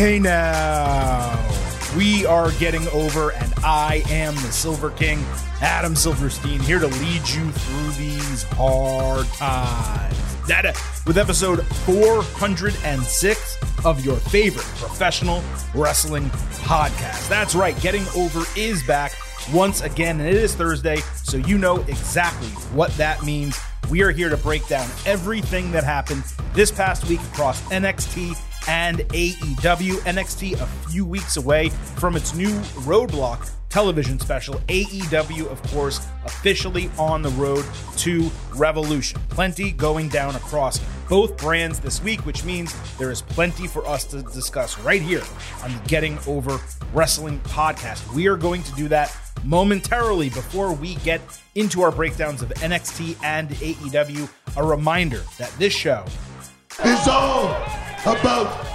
Hey now, we are getting over, and I am the Silver King, Adam Silverstein, here to lead you through these hard times. That uh, with episode 406 of your favorite professional wrestling podcast. That's right, Getting Over is back once again, and it is Thursday, so you know exactly what that means. We are here to break down everything that happened this past week across NXT and AEW. NXT a few weeks away from its new Roadblock television special. AEW, of course, officially on the road to Revolution. Plenty going down across both brands this week, which means there is plenty for us to discuss right here on the Getting Over Wrestling podcast. We are going to do that momentarily before we get into our breakdowns of NXT and AEW. A reminder that this show is all about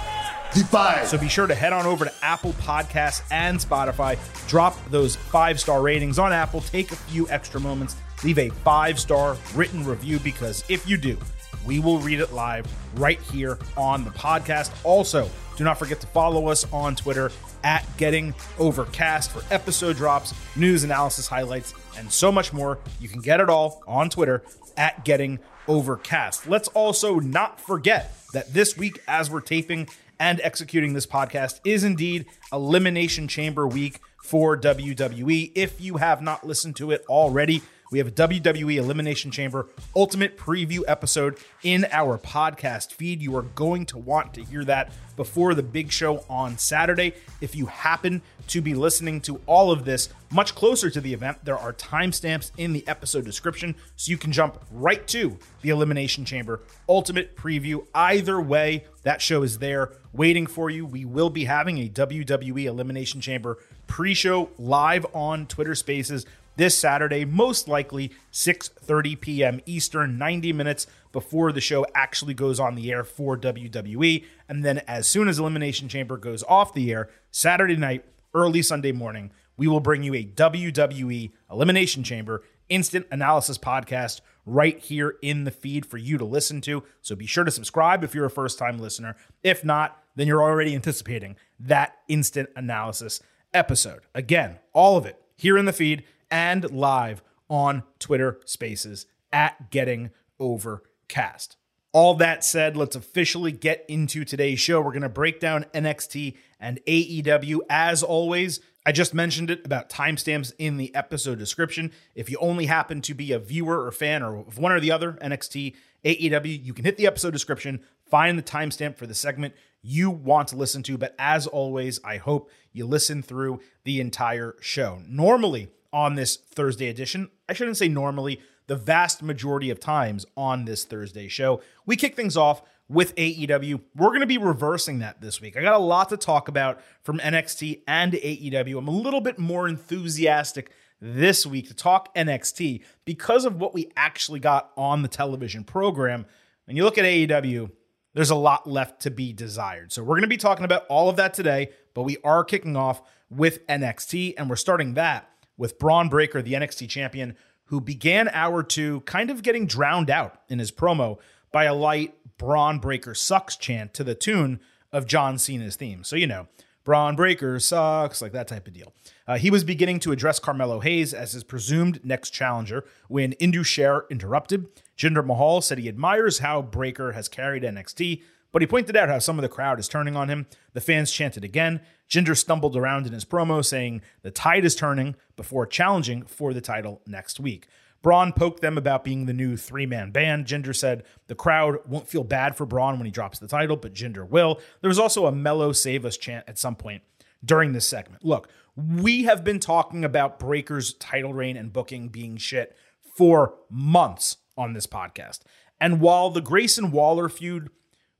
Defy. So be sure to head on over to Apple Podcasts and Spotify. Drop those five star ratings on Apple. Take a few extra moments. Leave a five star written review because if you do, we will read it live right here on the podcast. Also, do not forget to follow us on Twitter at Getting Overcast for episode drops, news analysis highlights, and so much more. You can get it all on Twitter at Getting Overcast. Let's also not forget that this week, as we're taping and executing this podcast, is indeed Elimination Chamber week for WWE. If you have not listened to it already, we have a WWE Elimination Chamber Ultimate Preview episode in our podcast feed. You are going to want to hear that before the big show on Saturday. If you happen to be listening to all of this much closer to the event, there are timestamps in the episode description so you can jump right to the Elimination Chamber Ultimate Preview. Either way, that show is there waiting for you. We will be having a WWE Elimination Chamber pre show live on Twitter Spaces this Saturday, most likely 6:30 p.m. Eastern, 90 minutes before the show actually goes on the air for WWE, and then as soon as Elimination Chamber goes off the air, Saturday night, early Sunday morning, we will bring you a WWE Elimination Chamber instant analysis podcast right here in the feed for you to listen to. So be sure to subscribe if you're a first-time listener. If not, then you're already anticipating that instant analysis episode. Again, all of it here in the feed and live on Twitter Spaces at Getting Overcast. All that said, let's officially get into today's show. We're going to break down NXT and AEW as always. I just mentioned it about timestamps in the episode description. If you only happen to be a viewer or fan or one or the other, NXT, AEW, you can hit the episode description, find the timestamp for the segment you want to listen to. But as always, I hope you listen through the entire show. Normally, on this Thursday edition. I shouldn't say normally, the vast majority of times on this Thursday show. We kick things off with AEW. We're going to be reversing that this week. I got a lot to talk about from NXT and AEW. I'm a little bit more enthusiastic this week to talk NXT because of what we actually got on the television program. When you look at AEW, there's a lot left to be desired. So we're going to be talking about all of that today, but we are kicking off with NXT and we're starting that with Bron Breakker, the NXT champion, who began hour two kind of getting drowned out in his promo by a light Bron Breakker sucks chant to the tune of John Cena's theme. So, you know, Bron Breakker sucks, like that type of deal. Uh, he was beginning to address Carmelo Hayes as his presumed next challenger when Indus Sher interrupted. Jinder Mahal said he admires how Breakker has carried NXT, but he pointed out how some of the crowd is turning on him. The fans chanted again. Jinder stumbled around in his promo saying the tide is turning before challenging for the title next week. Bron poked them about being the new three man band. Jinder said the crowd won't feel bad for Bron when he drops the title, but Jinder will. There was also a Melo save us chant at some point during this segment. Look, we have been talking about Breakker's title reign and booking being shit for months on this podcast. And while the Grayson Waller feud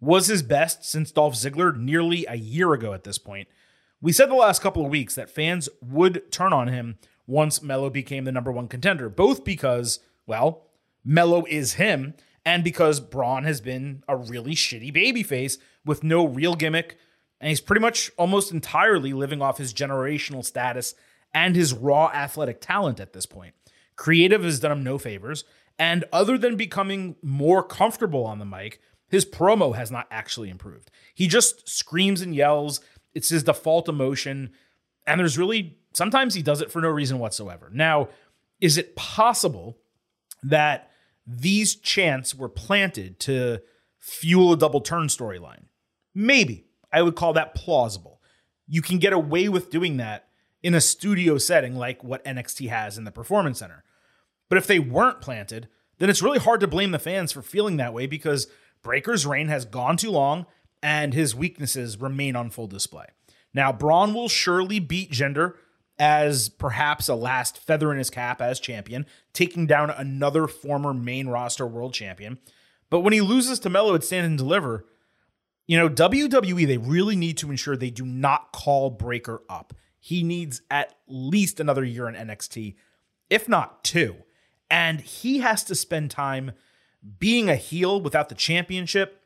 was his best since Dolph Ziggler nearly a year ago at this point, we said the last couple of weeks that fans would turn on him once Melo became the number one contender, both because, well, Melo is him, and because Bron has been a really shitty babyface with no real gimmick, and he's pretty much almost entirely living off his generational status and his raw athletic talent at this point. Creative has done him no favors, and other than becoming more comfortable on the mic, his promo has not actually improved. He just screams and yells It's his default emotion. And there's really, sometimes he does it for no reason whatsoever. Now, is it possible that these chants were planted to fuel a double turn storyline? Maybe. I would call that plausible. You can get away with doing that in a studio setting like what NXT has in the Performance Center. But if they weren't planted, then it's really hard to blame the fans for feeling that way because Breakker's reign has gone too long and his weaknesses remain on full display. Now, Bron will surely beat Jinder as perhaps a last feather in his cap as champion, taking down another former main roster world champion. But when he loses to Melo at Stand and Deliver, you know, WWE, they really need to ensure they do not call Breakker up. He needs at least another year in NXT, if not two. And he has to spend time being a heel without the championship,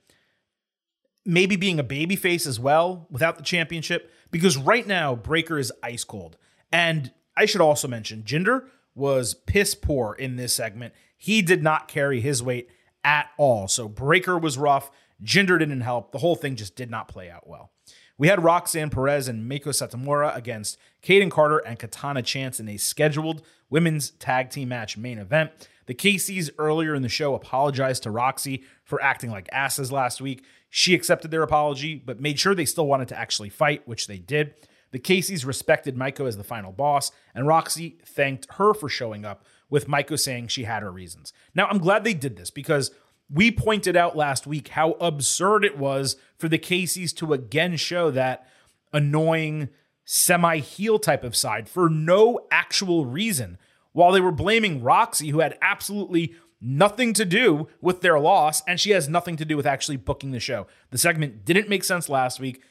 maybe being a babyface as well without the championship, because right now, Breakker is ice cold. And I should also mention, Jinder was piss poor in this segment. He did not carry his weight at all. So Breakker was rough. Jinder didn't help. The whole thing just did not play out well. We had Roxanne Perez and Meiko Satomura against Kayden Carter and Katana Chance in a scheduled women's tag team match main event. The Casey's earlier in the show apologized to Roxy for acting like asses last week. She accepted their apology, but made sure they still wanted to actually fight, which they did. The Casey's respected Meiko as the final boss, and Roxy thanked her for showing up, with Meiko saying she had her reasons. Now, I'm glad they did this because we pointed out last week how absurd it was for the Casey's to again show that annoying semi heel type of side for no actual reason, while they were blaming Roxy, who had absolutely nothing to do with their loss, and she has nothing to do with actually booking the show. The segment didn't make sense last week.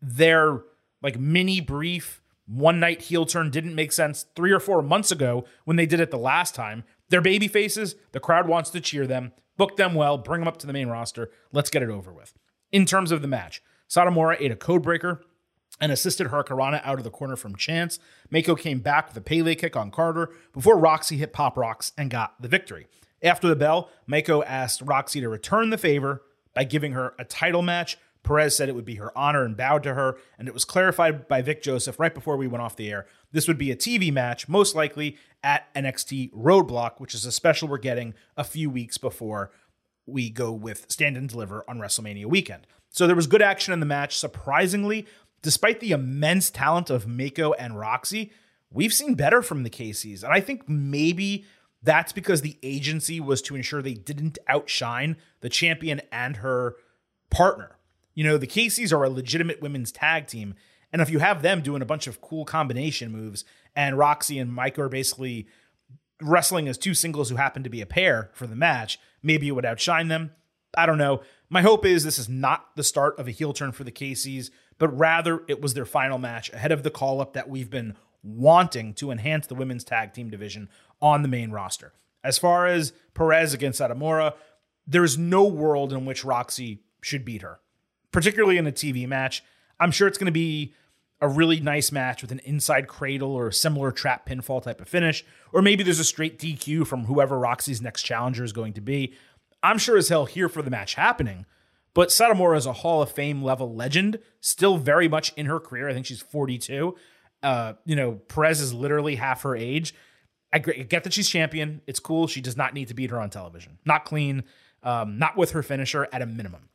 Their like mini brief one night heel turn didn't make sense three or four months ago when they did it the last time. They're baby faces. The crowd wants to cheer them. Book them well. Bring them up to the main roster. Let's get it over with. In terms of the match, Satomura ate a code breaker and assisted Hurricanrana out of the corner from Chance. Meiko came back with a Pele kick on Carter before Roxy hit Pop Rocks and got the victory. After the bell, Meiko asked Roxy to return the favor by giving her a title match Perez said it would be her honor and bowed to her, and it was clarified by Vic Joseph right before we went off the air. This would be a TV match, most likely at NXT Roadblock, which is a special we're getting a few weeks before we go with Stand and Deliver on WrestleMania weekend. So there was good action in the match. Surprisingly, despite the immense talent of Meiko and Roxy, we've seen better from the Casey's. And I think maybe that's because the agency was to ensure they didn't outshine the champion and her partner. You know, the Casey's are a legitimate women's tag team. And if you have them doing a bunch of cool combination moves, and Roxy and Mike are basically wrestling as two singles who happen to be a pair for the match, maybe it would outshine them. I don't know. My hope is this is not the start of a heel turn for the Casey's, but rather it was their final match ahead of the call up that we've been wanting to enhance the women's tag team division on the main roster. As far as Perez against Satomura, there's no world in which Roxy should beat her particularly in a TV match. I'm sure it's going to be a really nice match with an inside cradle or a similar trap pinfall type of finish, or maybe there's a straight DQ from whoever Roxy's next challenger is going to be. I'm sure as hell here for the match happening. But Satomura is a Hall of Fame level legend, still very much in her career. I think she's 42. Uh, you know, Perez is literally half her age. I get that she's champion. It's cool. She does not need to beat her on television. Not clean, um, not with her finisher at a minimum.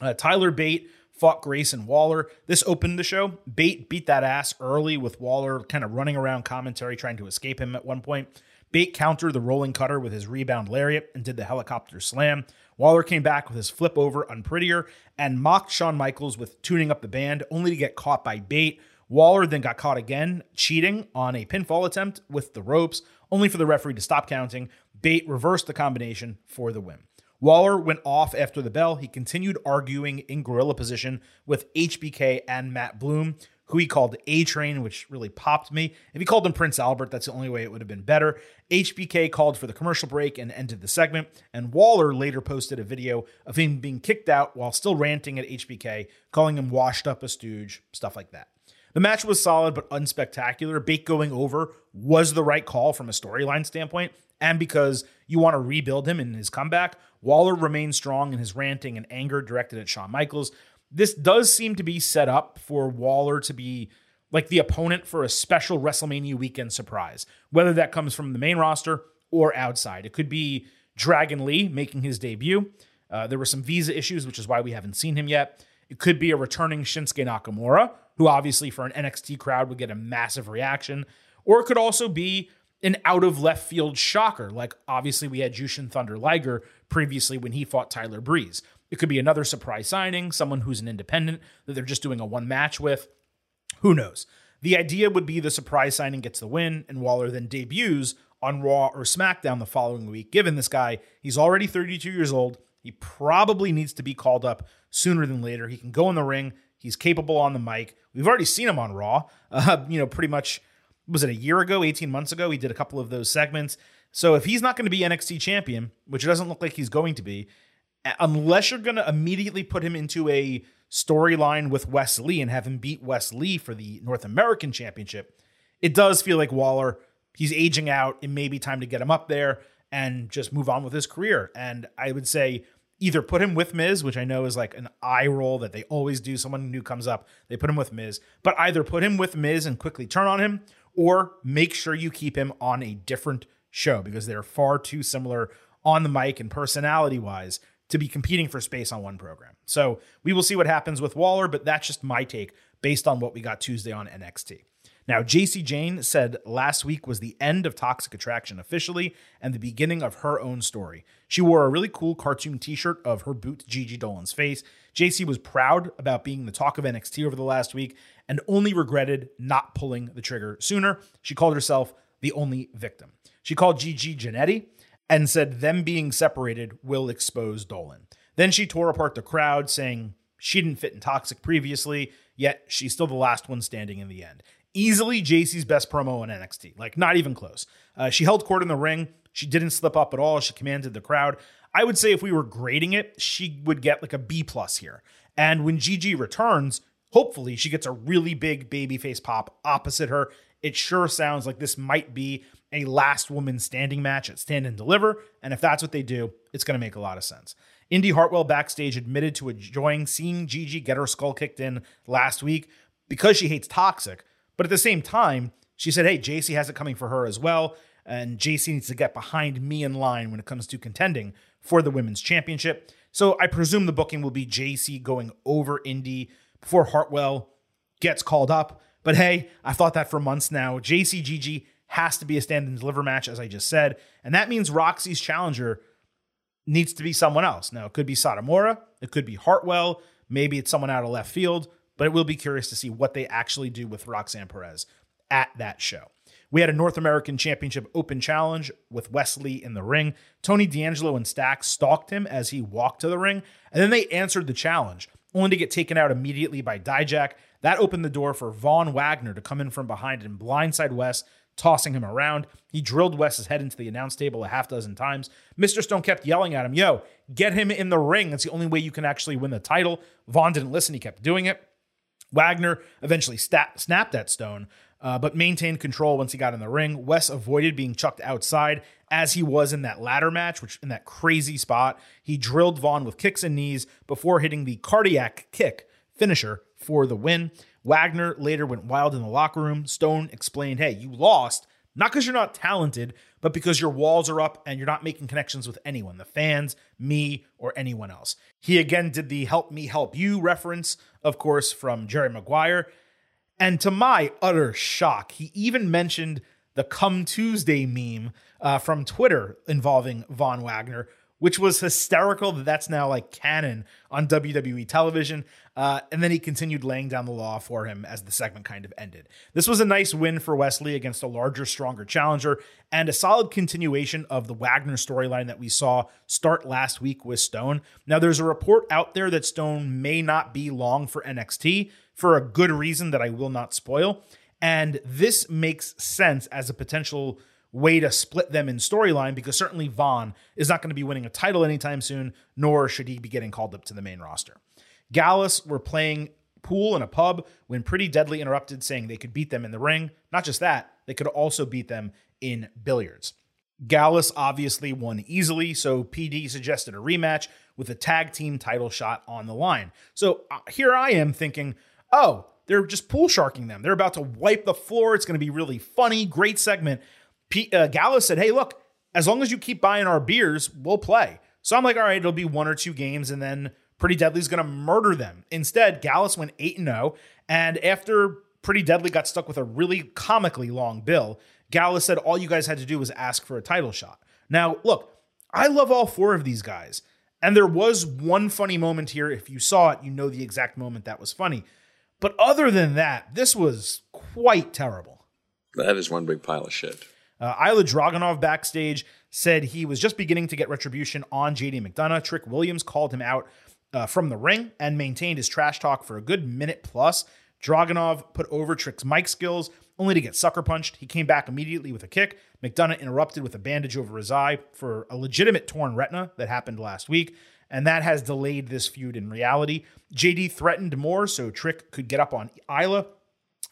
Uh, Tyler Bate fought Grayson Waller. This opened the show. Bate beat that ass early with Waller kind of running around commentary trying to escape him at one point. Bate countered the rolling cutter with his rebound lariat and did the helicopter slam. Waller came back with his flip over unprettier and mocked Shawn Michaels with tuning up the band, only to get caught by Bate. Waller then got caught again, cheating on a pinfall attempt with the ropes, only for the referee to stop counting. Bate reversed the combination for the win. Waller went off after the bell. He continued arguing in gorilla position with HBK and Matt Bloom, who he called A Train, which really popped me. If he called him Prince Albert, that's the only way it would have been better. HBK called for the commercial break and ended the segment. And Waller later posted a video of him being kicked out while still ranting at HBK, calling him washed up a stooge, stuff like that. The match was solid but unspectacular. Bate going over was the right call from a storyline standpoint, and because you want to rebuild him in his comeback, Waller remained strong in his ranting and anger directed at Shawn Michaels. this does seem to be set up for Waller to be like the opponent for a special WrestleMania weekend surprise, whether that comes from the main roster or outside. It could be Dragon Lee making his debut. Uh, there were some visa issues, which is why we haven't seen him yet. It could be a returning Shinsuke Nakamura, who obviously for an NXT crowd would get a massive reaction. Or it could also be an out of left field shocker, like obviously we had Jushin Thunder Liger previously when he fought Tyler Breeze. It could be another surprise signing, someone who's an independent that they're just doing a one match with. Who knows? The idea would be the surprise signing gets the win, and Waller then debuts on Raw or SmackDown the following week. Given this guy, he's already 32 years old. He probably needs to be called up sooner than later. He can go in the ring. He's capable on the mic. We've already seen him on Raw. Uh, you know, pretty much was it a year ago, 18 months ago? He did a couple of those segments. So if he's not going to be NXT champion, which it doesn't look like he's going to be, unless you're going to immediately put him into a storyline with Wes Lee and have him beat Wes Lee for the North American Championship, it does feel like Waller, he's aging out. It may be time to get him up there and just move on with his career. And I would say either put him with Miz, which I know is like an eye roll that they always do. Someone new comes up, they put him with Miz, but either put him with Miz and quickly turn on him, or make sure you keep him on a different show because they're far too similar on the mic and personality wise to be competing for space on one program. So we will see what happens with Waller, but that's just my take based on what we got Tuesday on NXT. Now, Jacy Jayne said last week was the end of Toxic Attraction officially and the beginning of her own story. She wore a really cool cartoon t shirt of her boot Gigi Dolan's face. Jacy was proud about being the talk of NXT over the last week and only regretted not pulling the trigger sooner. She called herself the only victim. She called Gigi Jannetty and said them being separated will expose Dolan. Then she tore apart the crowd, saying she didn't fit in Toxic previously, yet she's still the last one standing in the end. Easily Jacy's best promo on NXT, like not even close. Uh, she held court in the ring. She didn't slip up at all. She commanded the crowd. I would say if we were grading it, she would get like a B plus here. And when Gigi returns, hopefully she gets a really big babyface pop opposite her. It sure sounds like this might be a last woman standing match at Stand and Deliver. And if that's what they do, it's going to make a lot of sense. Indy Hartwell backstage admitted to enjoying seeing Gigi get her skull kicked in last week because she hates Toxic. But at the same time, she said, hey, Jacy has it coming for her as well. And Jacy needs to get behind me in line when it comes to contending for the women's championship. So I presume the booking will be Jacy going over Indy before Hartwell gets called up. But hey, I've thought that for months now. Jacy Gigi has to be a stand and deliver match, as I just said. And that means Roxy's challenger needs to be someone else. Now, it could be Satomura, it could be Hartwell, maybe it's someone out of left field, but it will be curious to see what they actually do with Roxanne Perez at that show. We had a North American Championship Open Challenge with Wes Lee in the ring. Tony D'Angelo and Stack stalked him as he walked to the ring, and then they answered the challenge, only to get taken out immediately by Dijak. That opened the door for Von Wagner to come in from behind and blindside Wes tossing him around. He drilled Wes's head into the announce table a half dozen times. Mr. Stone kept yelling at him, Yo, get him in the ring. That's the only way you can actually win the title. Von didn't listen. He kept doing it. Wagner eventually stat- snapped that Stone, uh, but maintained control once he got in the ring. Wes avoided being chucked outside as he was in that ladder match, which in that crazy spot. He drilled Von with kicks and knees before hitting the cardiac kick finisher for the win. Wagner later went wild in the locker room. Stone explained, hey, you lost, not because you're not talented, but because your walls are up and you're not making connections with anyone, the fans, me, or anyone else. He again did the help me help you reference, of course, from Jerry Maguire. And to my utter shock, he even mentioned the Come Tuesday meme uh, from Twitter involving Von Wagner, which was hysterical that that's now like canon on WWE television. Uh, and then he continued laying down the law for him as the segment kind of ended. This was a nice win for Wes Lee against a larger, stronger challenger, and a solid continuation of the Wagner storyline that we saw start last week with Stone. Now, there's a report out there that Stone may not be long for NXT for a good reason that I will not spoil. And this makes sense as a potential way to split them in storyline because certainly Von is not going to be winning a title anytime soon, nor should he be getting called up to the main roster. Gallus were playing pool in a pub when Pretty Deadly interrupted, saying they could beat them in the ring. Not just that, they could also beat them in billiards. Gallus obviously won easily, so PD suggested a rematch with a tag team title shot on the line. So uh, here I am thinking, oh, they're just pool sharking them. They're about to wipe the floor. It's going to be really funny, great segment. P- uh, Gallus said, hey, look, as long as you keep buying our beers, we'll play. So I'm like, all right, it'll be one or two games, and then Pretty Deadly's going to murder them. Instead, Gallus went 8 0, and after Pretty Deadly got stuck with a really comically long bill, Gallus said all you guys had to do was ask for a title shot. Now, look, I love all four of these guys. And there was one funny moment here. If you saw it, you know the exact moment that was funny. But other than that, this was quite terrible. That is one big pile of shit. Uh, Ilja Dragunov backstage said he was just beginning to get retribution on JD McDonough. Trick Williams called him out uh, from the ring and maintained his trash talk for a good minute plus. Dragunov put over Trick's mic skills, only to get sucker punched. He came back immediately with a kick. McDonough interrupted with a bandage over his eye for a legitimate torn retina that happened last week, and that has delayed this feud in reality. JD threatened more so Trick could get up on Ilja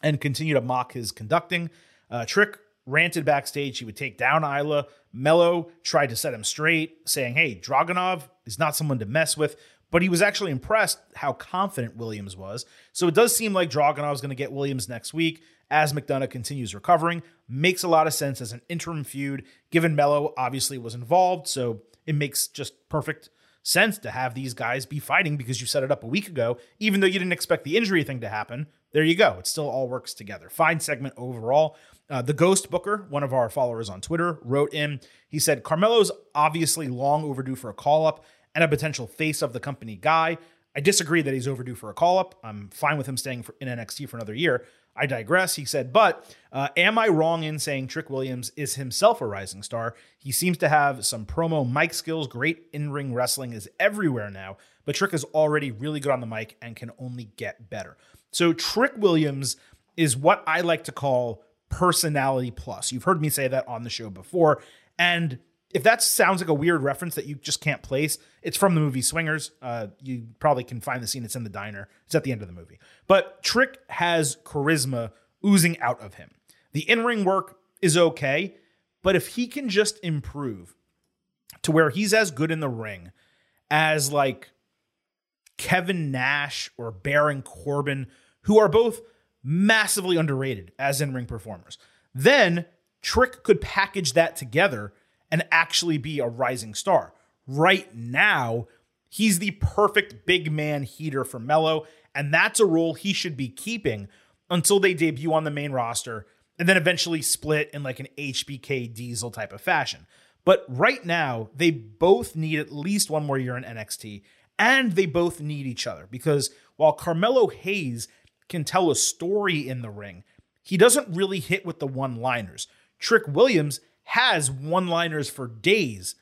and continue to mock his conducting. Uh, Trick ranted backstage he would take down Ilja. Melo tried to set him straight, saying, Hey, Dragunov is not someone to mess with but he was actually impressed how confident Williams was. So it does seem like Dragunov is going to get Williams next week as McDonough continues recovering. Makes a lot of sense as an interim feud, given Melo obviously was involved. So it makes just perfect sense to have these guys be fighting because you set it up a week ago, even though you didn't expect the injury thing to happen. There you go. It still all works together. Fine segment overall. Uh, the Ghost Booker, one of our followers on Twitter, wrote in. He said Carmelo's obviously long overdue for a call up and a potential face of the company guy. I disagree that he's overdue for a call up. I'm fine with him staying for, in NXT for another year. I digress. He said, but uh, am I wrong in saying Trick Williams is himself a rising star? He seems to have some promo mic skills. Great in ring wrestling is everywhere now, but Trick is already really good on the mic and can only get better. So, Trick Williams is what I like to call personality plus. You've heard me say that on the show before. And if that sounds like a weird reference that you just can't place, it's from the movie Swingers. Uh, you probably can find the scene. It's in the diner. It's at the end of the movie. But Trick has charisma oozing out of him. The in ring work is okay, but if he can just improve to where he's as good in the ring as like Kevin Nash or Baron Corbin, who are both massively underrated as in ring performers, then Trick could package that together and actually be a rising star. Right now, he's the perfect big man heater for Melo, and that's a role he should be keeping until they debut on the main roster and then eventually split in like an HBK Diesel type of fashion. But right now, they both need at least one more year in NXT, and they both need each other because while Carmelo Hayes can tell a story in the ring, he doesn't really hit with the one liners. Trick Williams has one liners for days,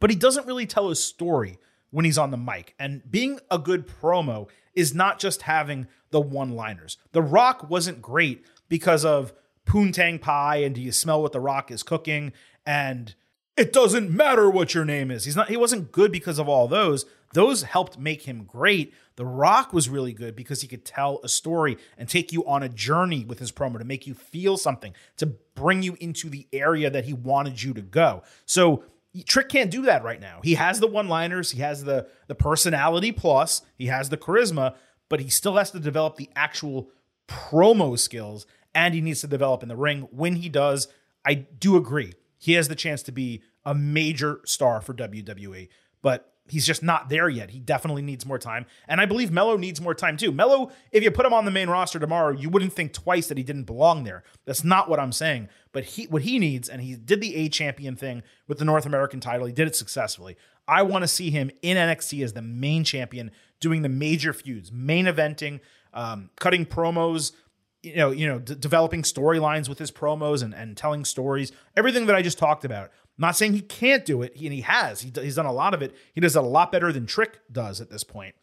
but he doesn't really tell a story when he's on the mic. And being a good promo is not just having the one liners. The Rock wasn't great because of Poontang Pie and Do You Smell What the Rock is Cooking and it doesn't matter what your name is. He's not he wasn't good because of all those. Those helped make him great. The Rock was really good because he could tell a story and take you on a journey with his promo to make you feel something, to bring you into the area that he wanted you to go. So Trick can't do that right now. He has the one-liners, he has the the personality plus, he has the charisma, but he still has to develop the actual promo skills and he needs to develop in the ring. When he does, I do agree. He has the chance to be a major star for WWE, but he's just not there yet. He definitely needs more time. And I believe Melo needs more time too. Melo, if you put him on the main roster tomorrow, you wouldn't think twice that he didn't belong there. That's not what I'm saying. But he what he needs, and he did the A champion thing with the North American title. He did it successfully. I want to see him in NXT as the main champion, doing the major feuds, main eventing, um, cutting promos, you know, you know, d- developing storylines with his promos and, and telling stories, everything that I just talked about. Not saying he can't do it, and he has. He, he's done a lot of it. He does it a lot better than Trick does at this point.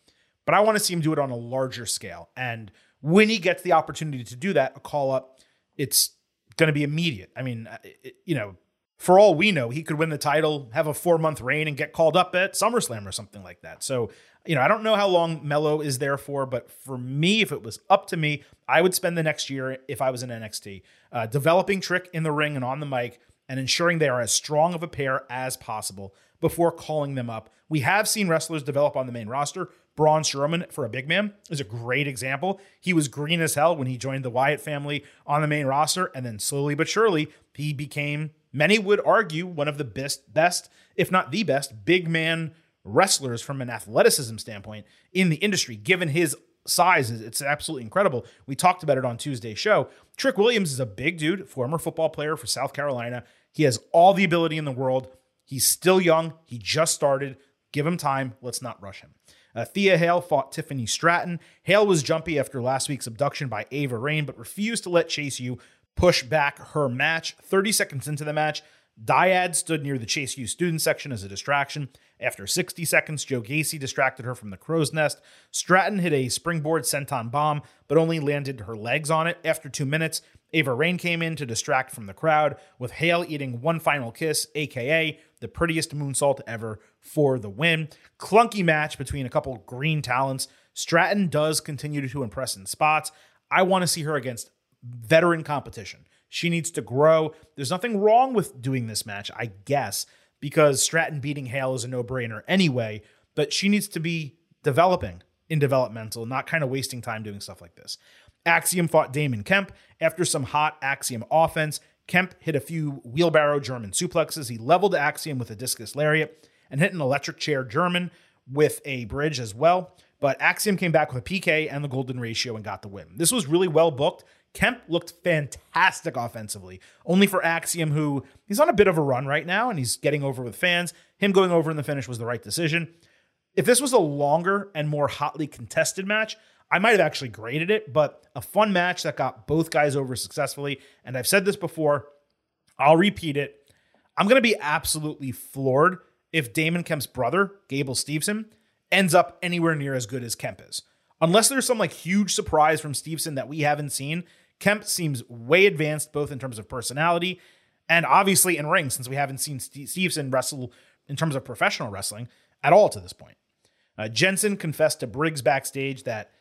But I want to see him do it on a larger scale. And when he gets the opportunity to do that, a call up, it's going to be immediate. I mean, uh, it, you know, for all we know, he could win the title, have a four month reign, and get called up at SummerSlam or something like that. So, you know, I don't know how long Melo is there for, but for me, if it was up to me, I would spend the next year, if I was in NXT, uh, developing Trick in the ring and on the mic, and ensuring they are as strong of a pair as possible before calling them up. We have seen wrestlers develop on the main roster. Braun Strowman, for a big man, is a great example. He was green as hell when he joined the Wyatt family on the main roster, and then slowly but surely, he became, many would argue, one of the best, best, if not the best, big man wrestlers from an athleticism standpoint in the industry, given his size. It's absolutely incredible. We talked about it on Tuesday's show. Trick Williams is a big dude, former football player for South Carolina. He has all the ability in the world. He's still young. He just started. Give him time. Let's not rush him. Uh, Thea Hale fought Tiffany Stratton. Hale was jumpy after last week's abduction by Ava Raine, but refused to let Chase U push back her match. 30 seconds into the match, Dyad stood near the Chase U student section as a distraction. After 60 seconds, Joe Gacy distracted her from the crow's nest. Stratton hit a springboard senton bomb, but only landed her legs on it. After two minutes, Ava Raine came in to distract from the crowd, with Hale eating one final kiss, aka the prettiest moonsault ever for the win. Clunky match between a couple green talents. Stratton does continue to impress in spots. I want to see her against veteran competition. She needs to grow. There's nothing wrong with doing this match, I guess, because Stratton beating Hale is a no brainer anyway, but she needs to be developing in developmental, not kind of wasting time doing stuff like this. Axiom fought Damon Kemp. After some hot Axiom offense, Kemp hit a few wheelbarrow German suplexes. He leveled Axiom with a discus lariat and hit an electric chair German with a bridge as well. But Axiom came back with a PK and the golden ratio and got the win. This was really well booked. Kemp looked fantastic offensively, only for Axiom, who he's on a bit of a run right now and he's getting over with fans. Him going over in the finish was the right decision. If this was a longer and more hotly contested match, I might have actually graded it, but a fun match that got both guys over successfully. And I've said this before, I'll repeat it. I'm going to be absolutely floored if Damon Kemp's brother, Gable Steveson, ends up anywhere near as good as Kemp is. Unless there's some like huge surprise from Steveson that we haven't seen, Kemp seems way advanced both in terms of personality and obviously in ring, since we haven't seen Steveson wrestle in terms of professional wrestling at all to this point. Uh, Jensen confessed to Briggs backstage that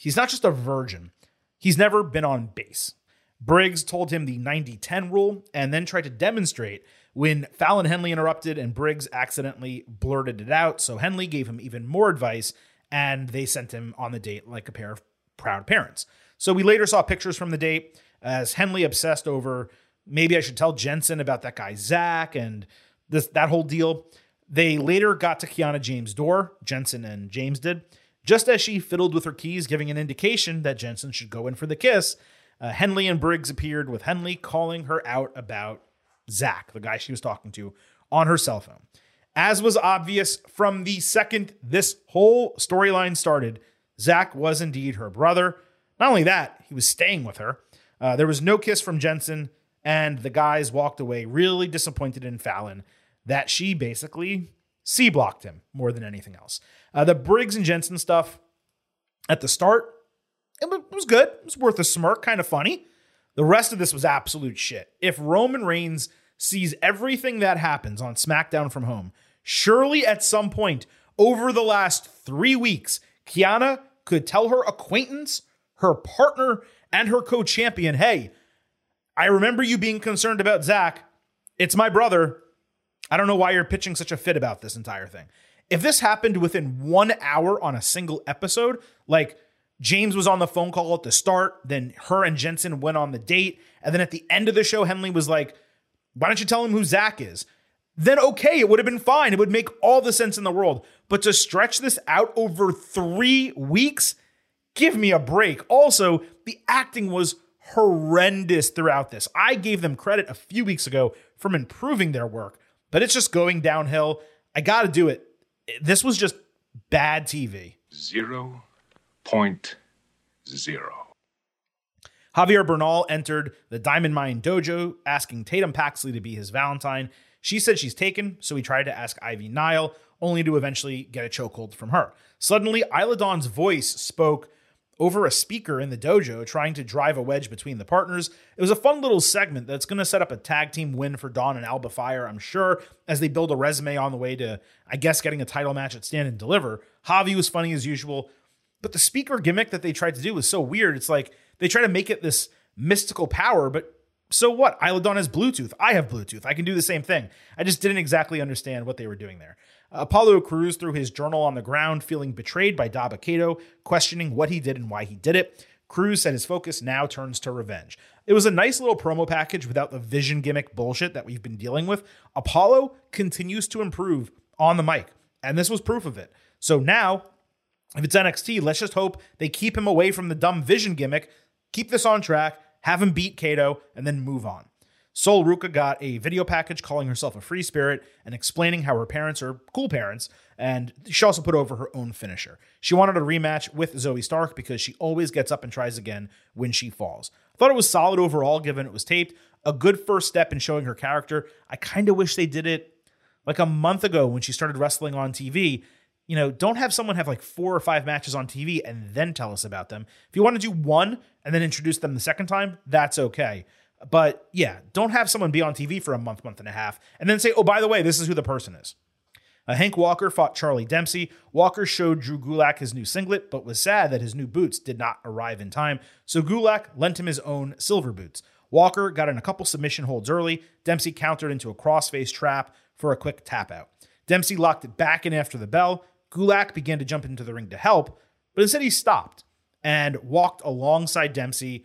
He's not just a virgin, he's never been on base. Briggs told him the 90 10 rule and then tried to demonstrate when Fallon Henley interrupted and Briggs accidentally blurted it out. So Henley gave him even more advice and they sent him on the date like a pair of proud parents. So we later saw pictures from the date as Henley obsessed over maybe I should tell Jensen about that guy Zach and this that whole deal. They later got to Kiana James' door, Jensen and James did, just as she fiddled with her keys, giving an indication that Jensen should go in for the kiss, uh, Henley and Briggs appeared with Henley calling her out about Zach, the guy she was talking to, on her cell phone. As was obvious from the second this whole storyline started, Zach was indeed her brother. Not only that, he was staying with her. Uh, there was no kiss from Jensen, and the guys walked away really disappointed in Fallon that she basically C blocked him more than anything else. Uh, the Briggs and Jensen stuff at the start, it was good. It was worth a smirk, kind of funny. The rest of this was absolute shit. If Roman Reigns sees everything that happens on SmackDown from home, surely at some point over the last three weeks, Kiana could tell her acquaintance, her partner, and her co champion, hey, I remember you being concerned about Zach. It's my brother. I don't know why you're pitching such a fit about this entire thing. If this happened within one hour on a single episode, like James was on the phone call at the start, then her and Jensen went on the date, and then at the end of the show, Henley was like, Why don't you tell him who Zach is? Then okay, it would have been fine. It would make all the sense in the world. But to stretch this out over three weeks, give me a break. Also, the acting was horrendous throughout this. I gave them credit a few weeks ago from improving their work, but it's just going downhill. I got to do it this was just bad TV. Zero point zero. Javier Bernal entered the Diamond Mine dojo asking Tatum Paxley to be his Valentine. She said she's taken, so he tried to ask Ivy Nile, only to eventually get a chokehold from her. Suddenly, Isla Dawn's voice spoke over a speaker in the dojo trying to drive a wedge between the partners. It was a fun little segment that's going to set up a tag team win for Dawn and Alba Fyre, I'm sure, as they build a resume on the way to, I guess, getting a title match at Stand and Deliver. Javi was funny as usual, but the speaker gimmick that they tried to do was so weird. It's like they try to make it this mystical power, but so what? Isla Dawn has Bluetooth. I have Bluetooth. I can do the same thing. I just didn't exactly understand what they were doing there. Apollo Crews threw his journal on the ground, feeling betrayed by Dabba-Kato, questioning what he did and why he did it. Crews said his focus now turns to revenge. It was a nice little promo package without the vision gimmick bullshit that we've been dealing with. Apollo continues to improve on the mic, and this was proof of it. So now, if it's NXT, let's just hope they keep him away from the dumb vision gimmick, keep this on track, have him beat Kato, and then move on. Sol Ruka got a video package calling herself a free spirit and explaining how her parents are cool parents, and she also put over her own finisher. She wanted a rematch with Zoey Stark because she always gets up and tries again when she falls. Thought it was solid overall given it was taped. A good first step in showing her character. I kind of wish they did it like a month ago when she started wrestling on TV. You know, don't have someone have like four or five matches on TV and then tell us about them. If you want to do one and then introduce them the second time, that's okay. But yeah, don't have someone be on TV for a month, month and a half, and then say, oh, by the way, this is who the person is. Uh, Hank Walker fought Charlie Dempsey. Walker showed Drew Gulak his new singlet, but was sad that his new boots did not arrive in time, so Gulak lent him his own silver boots. Walker got in a couple submission holds early. Dempsey countered into a crossface trap for a quick tap out. Dempsey locked it back in after the bell. Gulak began to jump into the ring to help, but instead he stopped and walked alongside Dempsey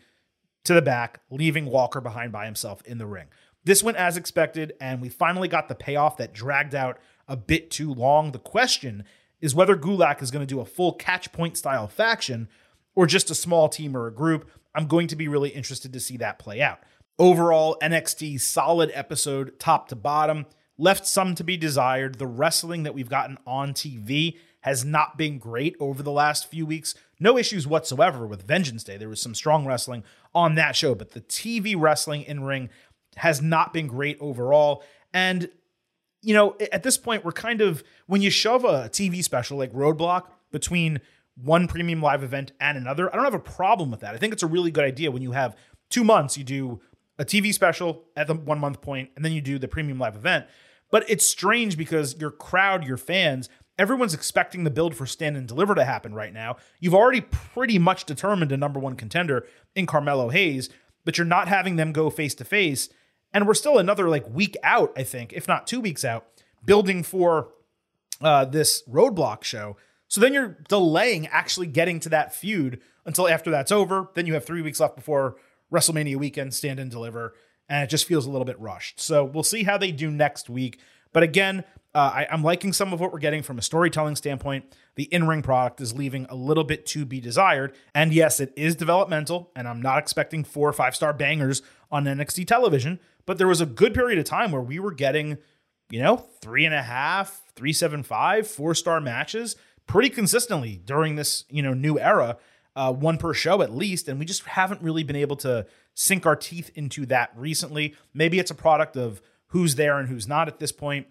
to the back, leaving Walker behind by himself in the ring. This went as expected, and we finally got the payoff that dragged out a bit too long. The question is whether Gulak is going to do a full catch point style faction or just a small team or a group. I'm going to be really interested to see that play out. Overall, NXT solid episode, top to bottom, left some to be desired. The wrestling that we've gotten on TV has not been great over the last few weeks. No issues whatsoever with Vengeance Day. There was some strong wrestling on that show, but the TV wrestling in ring has not been great overall. And, you know, at this point, we're kind of, when you shove a TV special like Roadblock between one premium live event and another, I don't have a problem with that. I think it's a really good idea when you have two months, you do a TV special at the one month point, and then you do the premium live event. But it's strange because your crowd, your fans, everyone's expecting the build for stand and deliver to happen right now. You've already pretty much determined a number one contender in Carmelo Hayes, but you're not having them go face to face. And we're still another like week out, I think, if not two weeks out, building for uh, this roadblock show. So then you're delaying actually getting to that feud until after that's over. Then you have three weeks left before WrestleMania weekend, stand and deliver. And it just feels a little bit rushed. So we'll see how they do next week. But again, uh, I, I'm liking some of what we're getting from a storytelling standpoint. The in ring product is leaving a little bit to be desired. And yes, it is developmental, and I'm not expecting four or five star bangers on NXT television, but there was a good period of time where we were getting, you know, three and a half, three, seven, five, four star matches pretty consistently during this, you know, new era, uh, one per show at least. And we just haven't really been able to sink our teeth into that recently. Maybe it's a product of who's there and who's not at this point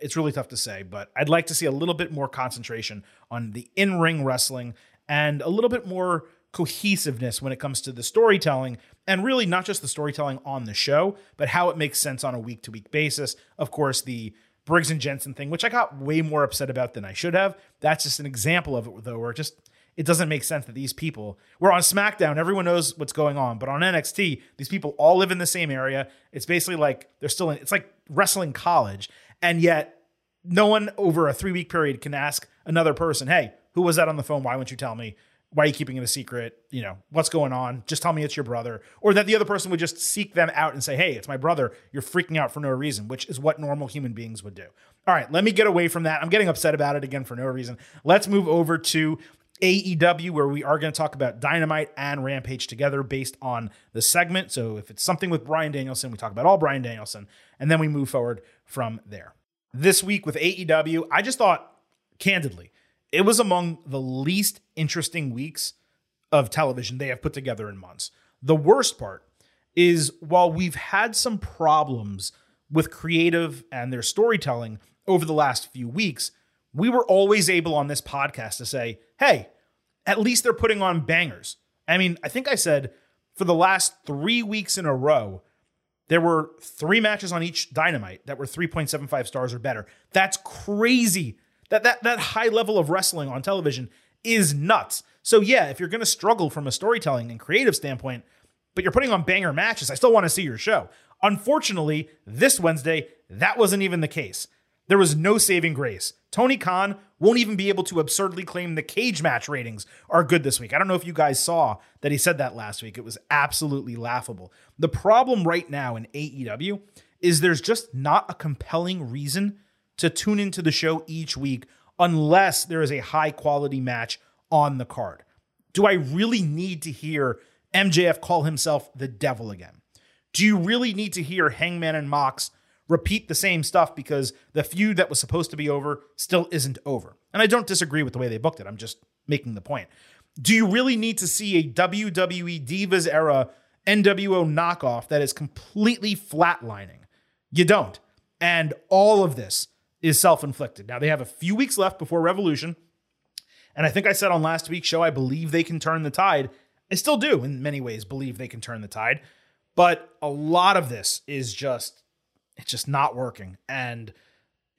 it's really tough to say, but I'd like to see a little bit more concentration on the in ring wrestling and a little bit more cohesiveness when it comes to the storytelling and really not just the storytelling on the show, but how it makes sense on a week to week basis. Of course, the Briggs and Jensen thing, which I got way more upset about than I should have. That's just an example of it, though, where it just it doesn't make sense that these people we're on SmackDown, everyone knows what's going on, but on NXT, these people all live in the same area. It's basically like they're still in. It's like wrestling college, and yet, no one over a three week period can ask another person, hey, who was that on the phone? Why won't you tell me? Why are you keeping it a secret? You know, what's going on? Just tell me it's your brother. Or that the other person would just seek them out and say, hey, it's my brother. You're freaking out for no reason, which is what normal human beings would do. All right, let me get away from that. I'm getting upset about it again for no reason. Let's move over to AEW, where we are going to talk about Dynamite and Rampage together based on the segment. So if it's something with Bryan Danielson, we talk about all Bryan Danielson, and then we move forward from there. This week with AEW, I just thought, candidly, it was among the least interesting weeks of television they have put together in months. The worst part is while we've had some problems with creative and their storytelling over the last few weeks, we were always able on this podcast to say, hey, at least they're putting on bangers. I mean, I think I said for the last three weeks in a row, there were three matches on each dynamite that were 3.75 stars or better. That's crazy. That that that high level of wrestling on television is nuts. So yeah, if you're going to struggle from a storytelling and creative standpoint, but you're putting on banger matches. I still want to see your show. Unfortunately, this Wednesday, that wasn't even the case. There was no saving grace. Tony Khan won't even be able to absurdly claim the cage match ratings are good this week. I don't know if you guys saw that he said that last week. It was absolutely laughable. The problem right now in AEW is there's just not a compelling reason to tune into the show each week unless there is a high quality match on the card. Do I really need to hear MJF call himself the devil again? Do you really need to hear Hangman and Mox repeat the same stuff because the feud that was supposed to be over still isn't over? And I don't disagree with the way they booked it. I'm just making the point. Do you really need to see a WWE Divas era NWO knockoff that is completely flatlining? You don't. And all of this is self inflicted. Now, they have a few weeks left before Revolution. And I think I said on last week's show, I believe they can turn the tide. I still do, in many ways, believe they can turn the tide. But a lot of this is just, it's just not working. And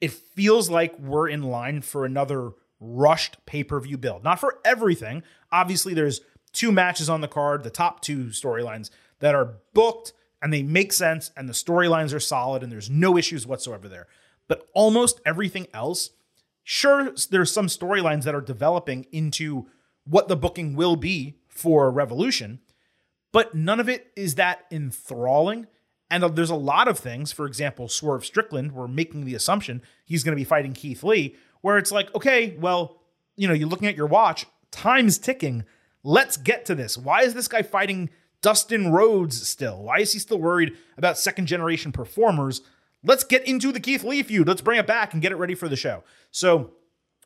it feels like we're in line for another rushed pay per view build. Not for everything. Obviously, there's two matches on the card, the top two storylines that are booked and they make sense and the storylines are solid and there's no issues whatsoever there. But almost everything else, sure, there's some storylines that are developing into what the booking will be for Revolution, but none of it is that enthralling. And uh, there's a lot of things, for example, Swerve Strickland, we're making the assumption he's going to be fighting Keith Lee, where it's like, okay, well, you know, you're looking at your watch, time's ticking. Let's get to this. Why is this guy fighting Dustin Rhodes still? Why is he still worried about second generation performers? Let's get into the Keith Lee feud. Let's bring it back and get it ready for the show. So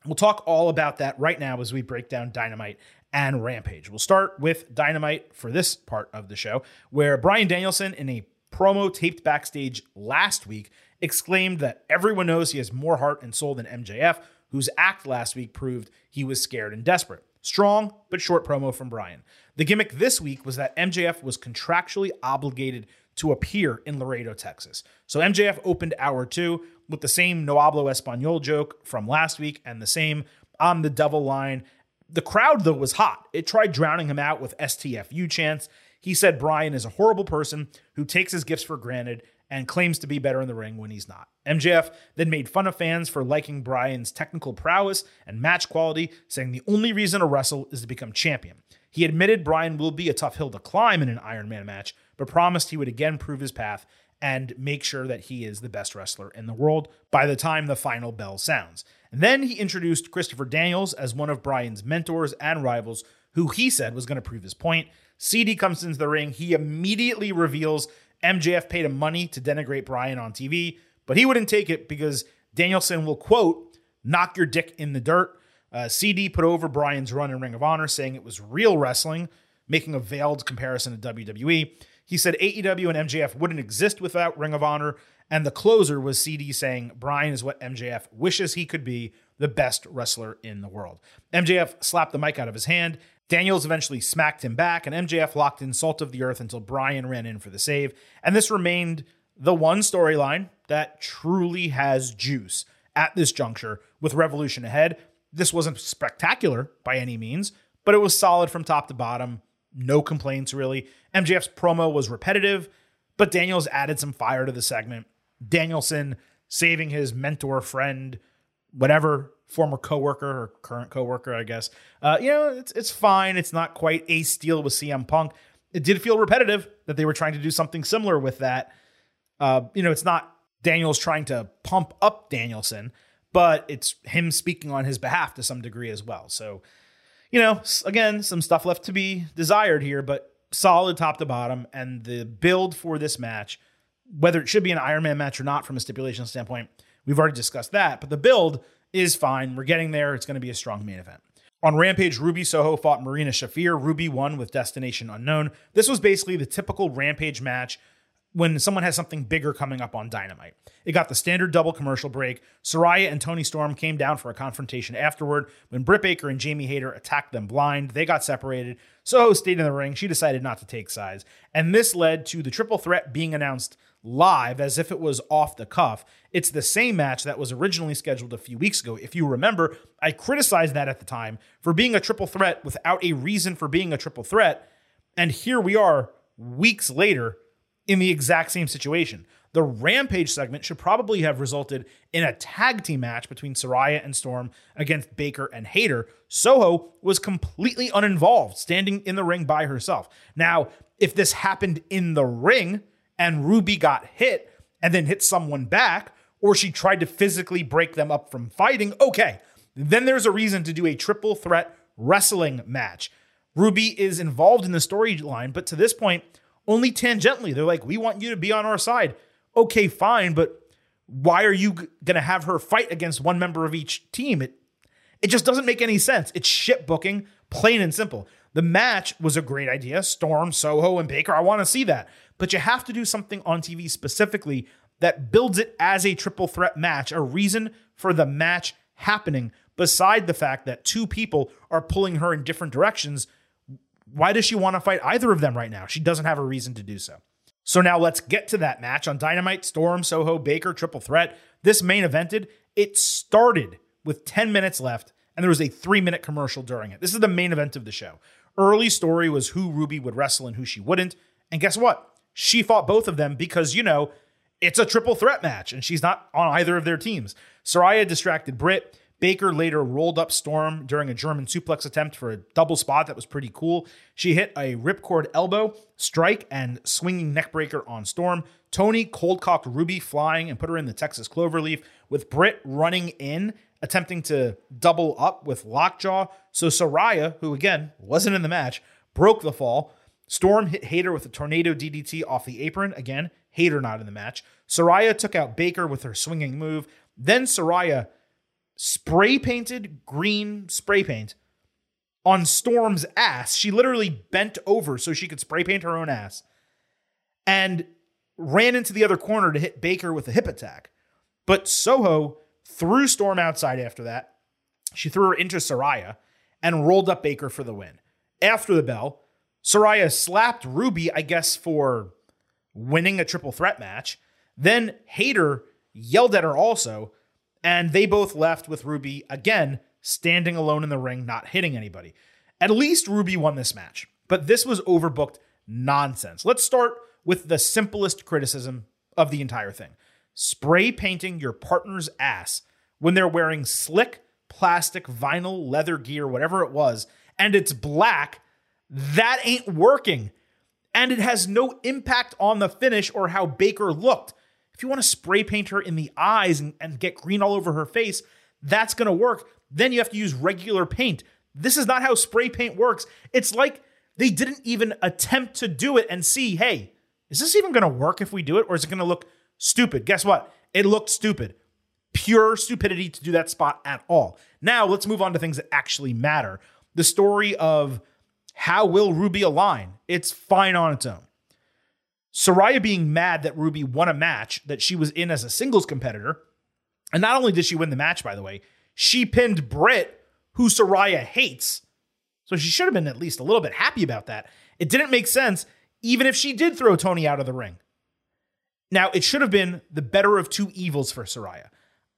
we'll talk all about that right now as we break down Dynamite and Rampage. We'll start with Dynamite for this part of the show, where Bryan Danielson, in a promo taped backstage last week, exclaimed that everyone knows he has more heart and soul than MJF, whose act last week proved he was scared and desperate. Strong but short promo from Bryan. The gimmick this week was that MJF was contractually obligated to appear in Laredo, Texas. So MJF opened hour two with the same No Hablo Espanol joke from last week and the same I'm the devil line. The crowd, though, was hot. It tried drowning him out with STFU chants. He said Bryan is a horrible person who takes his gifts for granted and claims to be better in the ring when he's not. MJF then made fun of fans for liking Bryan's technical prowess and match quality, saying the only reason to wrestle is to become champion. He admitted Bryan will be a tough hill to climb in an Iron Man match, but promised he would again prove his path and make sure that he is the best wrestler in the world by the time the final bell sounds. And then he introduced Christopher Daniels as one of Bryan's mentors and rivals, who he said was going to prove his point. CD comes into the ring. He immediately reveals MJF paid him money to denigrate Bryan on TV, but he wouldn't take it because Danielson will, quote, knock your dick in the dirt. Uh, CD put over Bryan's run in Ring of Honor, saying it was real wrestling, making a veiled comparison to WWE. He said AEW and MJF wouldn't exist without Ring of Honor, and the closer was CD saying Bryan is what MJF wishes he could be, the best wrestler in the world. MJF slapped the mic out of his hand. Daniels eventually smacked him back, and MJF locked in Salt of the Earth until Bryan ran in for the save. And this remained the one storyline that truly has juice at this juncture with Revolution ahead. This wasn't spectacular by any means, but it was solid from top to bottom. No complaints, really. MJF's promo was repetitive, but Daniels added some fire to the segment. Danielson saving his mentor, friend, whatever, former coworker or current coworker, I guess. Uh, you know, it's it's fine. It's not quite a steal with CM Punk. It did feel repetitive that they were trying to do something similar with that. Uh, you know, it's not Daniels trying to pump up Danielson but it's him speaking on his behalf to some degree as well. So, you know, again, some stuff left to be desired here, but solid top to bottom. And the build for this match, whether it should be an Iron Man match or not from a stipulation standpoint, we've already discussed that. But the build is fine. We're getting there. It's going to be a strong main event. On Rampage, Ruby Soho fought Marina Shafir. Ruby won with Destination Unknown. This was basically the typical Rampage match when someone has something bigger coming up on Dynamite. It got the standard double commercial break. Saraya and Toni Storm came down for a confrontation afterward. When Britt Baker and Jamie Hayter attacked them blind, they got separated. Soho stayed in the ring. She decided not to take sides. And this led to the triple threat being announced live as if it was off the cuff. It's the same match that was originally scheduled a few weeks ago. If you remember, I criticized that at the time for being a triple threat without a reason for being a triple threat. And here we are weeks later in the exact same situation. The Rampage segment should probably have resulted in a tag team match between Saraya and Storm against Baker and Hayter. Soho was completely uninvolved, standing in the ring by herself. Now, if this happened in the ring and Ruby got hit and then hit someone back, or she tried to physically break them up from fighting, okay, then there's a reason to do a triple threat wrestling match. Ruby is involved in the storyline, but to this point, only tangentially. They're like, we want you to be on our side okay, fine, but why are you going to have her fight against one member of each team? It it just doesn't make any sense. It's ship booking, plain and simple. The match was a great idea. Storm, Soho, and Baker. I want to see that. But you have to do something on TV specifically that builds it as a triple threat match, a reason for the match happening, beside the fact that two people are pulling her in different directions. Why does she want to fight either of them right now? She doesn't have a reason to do so. So now let's get to that match on Dynamite, Storm, Soho, Baker, triple threat. This main evented, it started with 10 minutes left, and there was a three minute commercial during it. This is the main event of the show. Early story was who Ruby would wrestle and who she wouldn't. And guess what? She fought both of them because, you know, it's a triple threat match, and she's not on either of their teams. Saraya distracted Britt. Baker later rolled up Storm during a German suplex attempt for a double spot that was pretty cool. She hit a ripcord elbow, strike, and swinging neckbreaker on Storm. Toni cold cocked Ruby flying and put her in the Texas Cloverleaf, with Britt running in, attempting to double up with Lockjaw. So Saraya, who again wasn't in the match, broke the fall. Storm hit Hayter with a tornado DDT off the apron. Again, Hayter not in the match. Saraya took out Baker with her swinging move. Then Saraya spray painted green spray paint on Storm's ass. She literally bent over so she could spray paint her own ass and ran into the other corner to hit Baker with a hip attack. But Soho threw Storm outside after that. She threw her into Saraya and rolled up Baker for the win. After the bell, Saraya slapped Ruby, I guess, for winning a triple threat match. Then Hayter yelled at her also, and they both left with Ruby again standing alone in the ring, not hitting anybody. At least Ruby won this match, but this was overbooked nonsense. Let's start with the simplest criticism of the entire thing spray painting your partner's ass when they're wearing slick plastic, vinyl, leather gear, whatever it was, and it's black. That ain't working. And it has no impact on the finish or how Baker looked. If you want to spray paint her in the eyes and, and get green all over her face, that's going to work. Then you have to use regular paint. This is not how spray paint works. It's like they didn't even attempt to do it and see, hey, is this even going to work if we do it or is it going to look stupid? Guess what? It looked stupid. Pure stupidity to do that spot at all. Now, let's move on to things that actually matter. The story of how will Ruby align? It's fine on its own. Saraya being mad that Ruby won a match that she was in as a singles competitor. And not only did she win the match, by the way, she pinned Britt, who Saraya hates. So she should have been at least a little bit happy about that. It didn't make sense, even if she did throw Toni out of the ring. Now, it should have been the better of two evils for Saraya.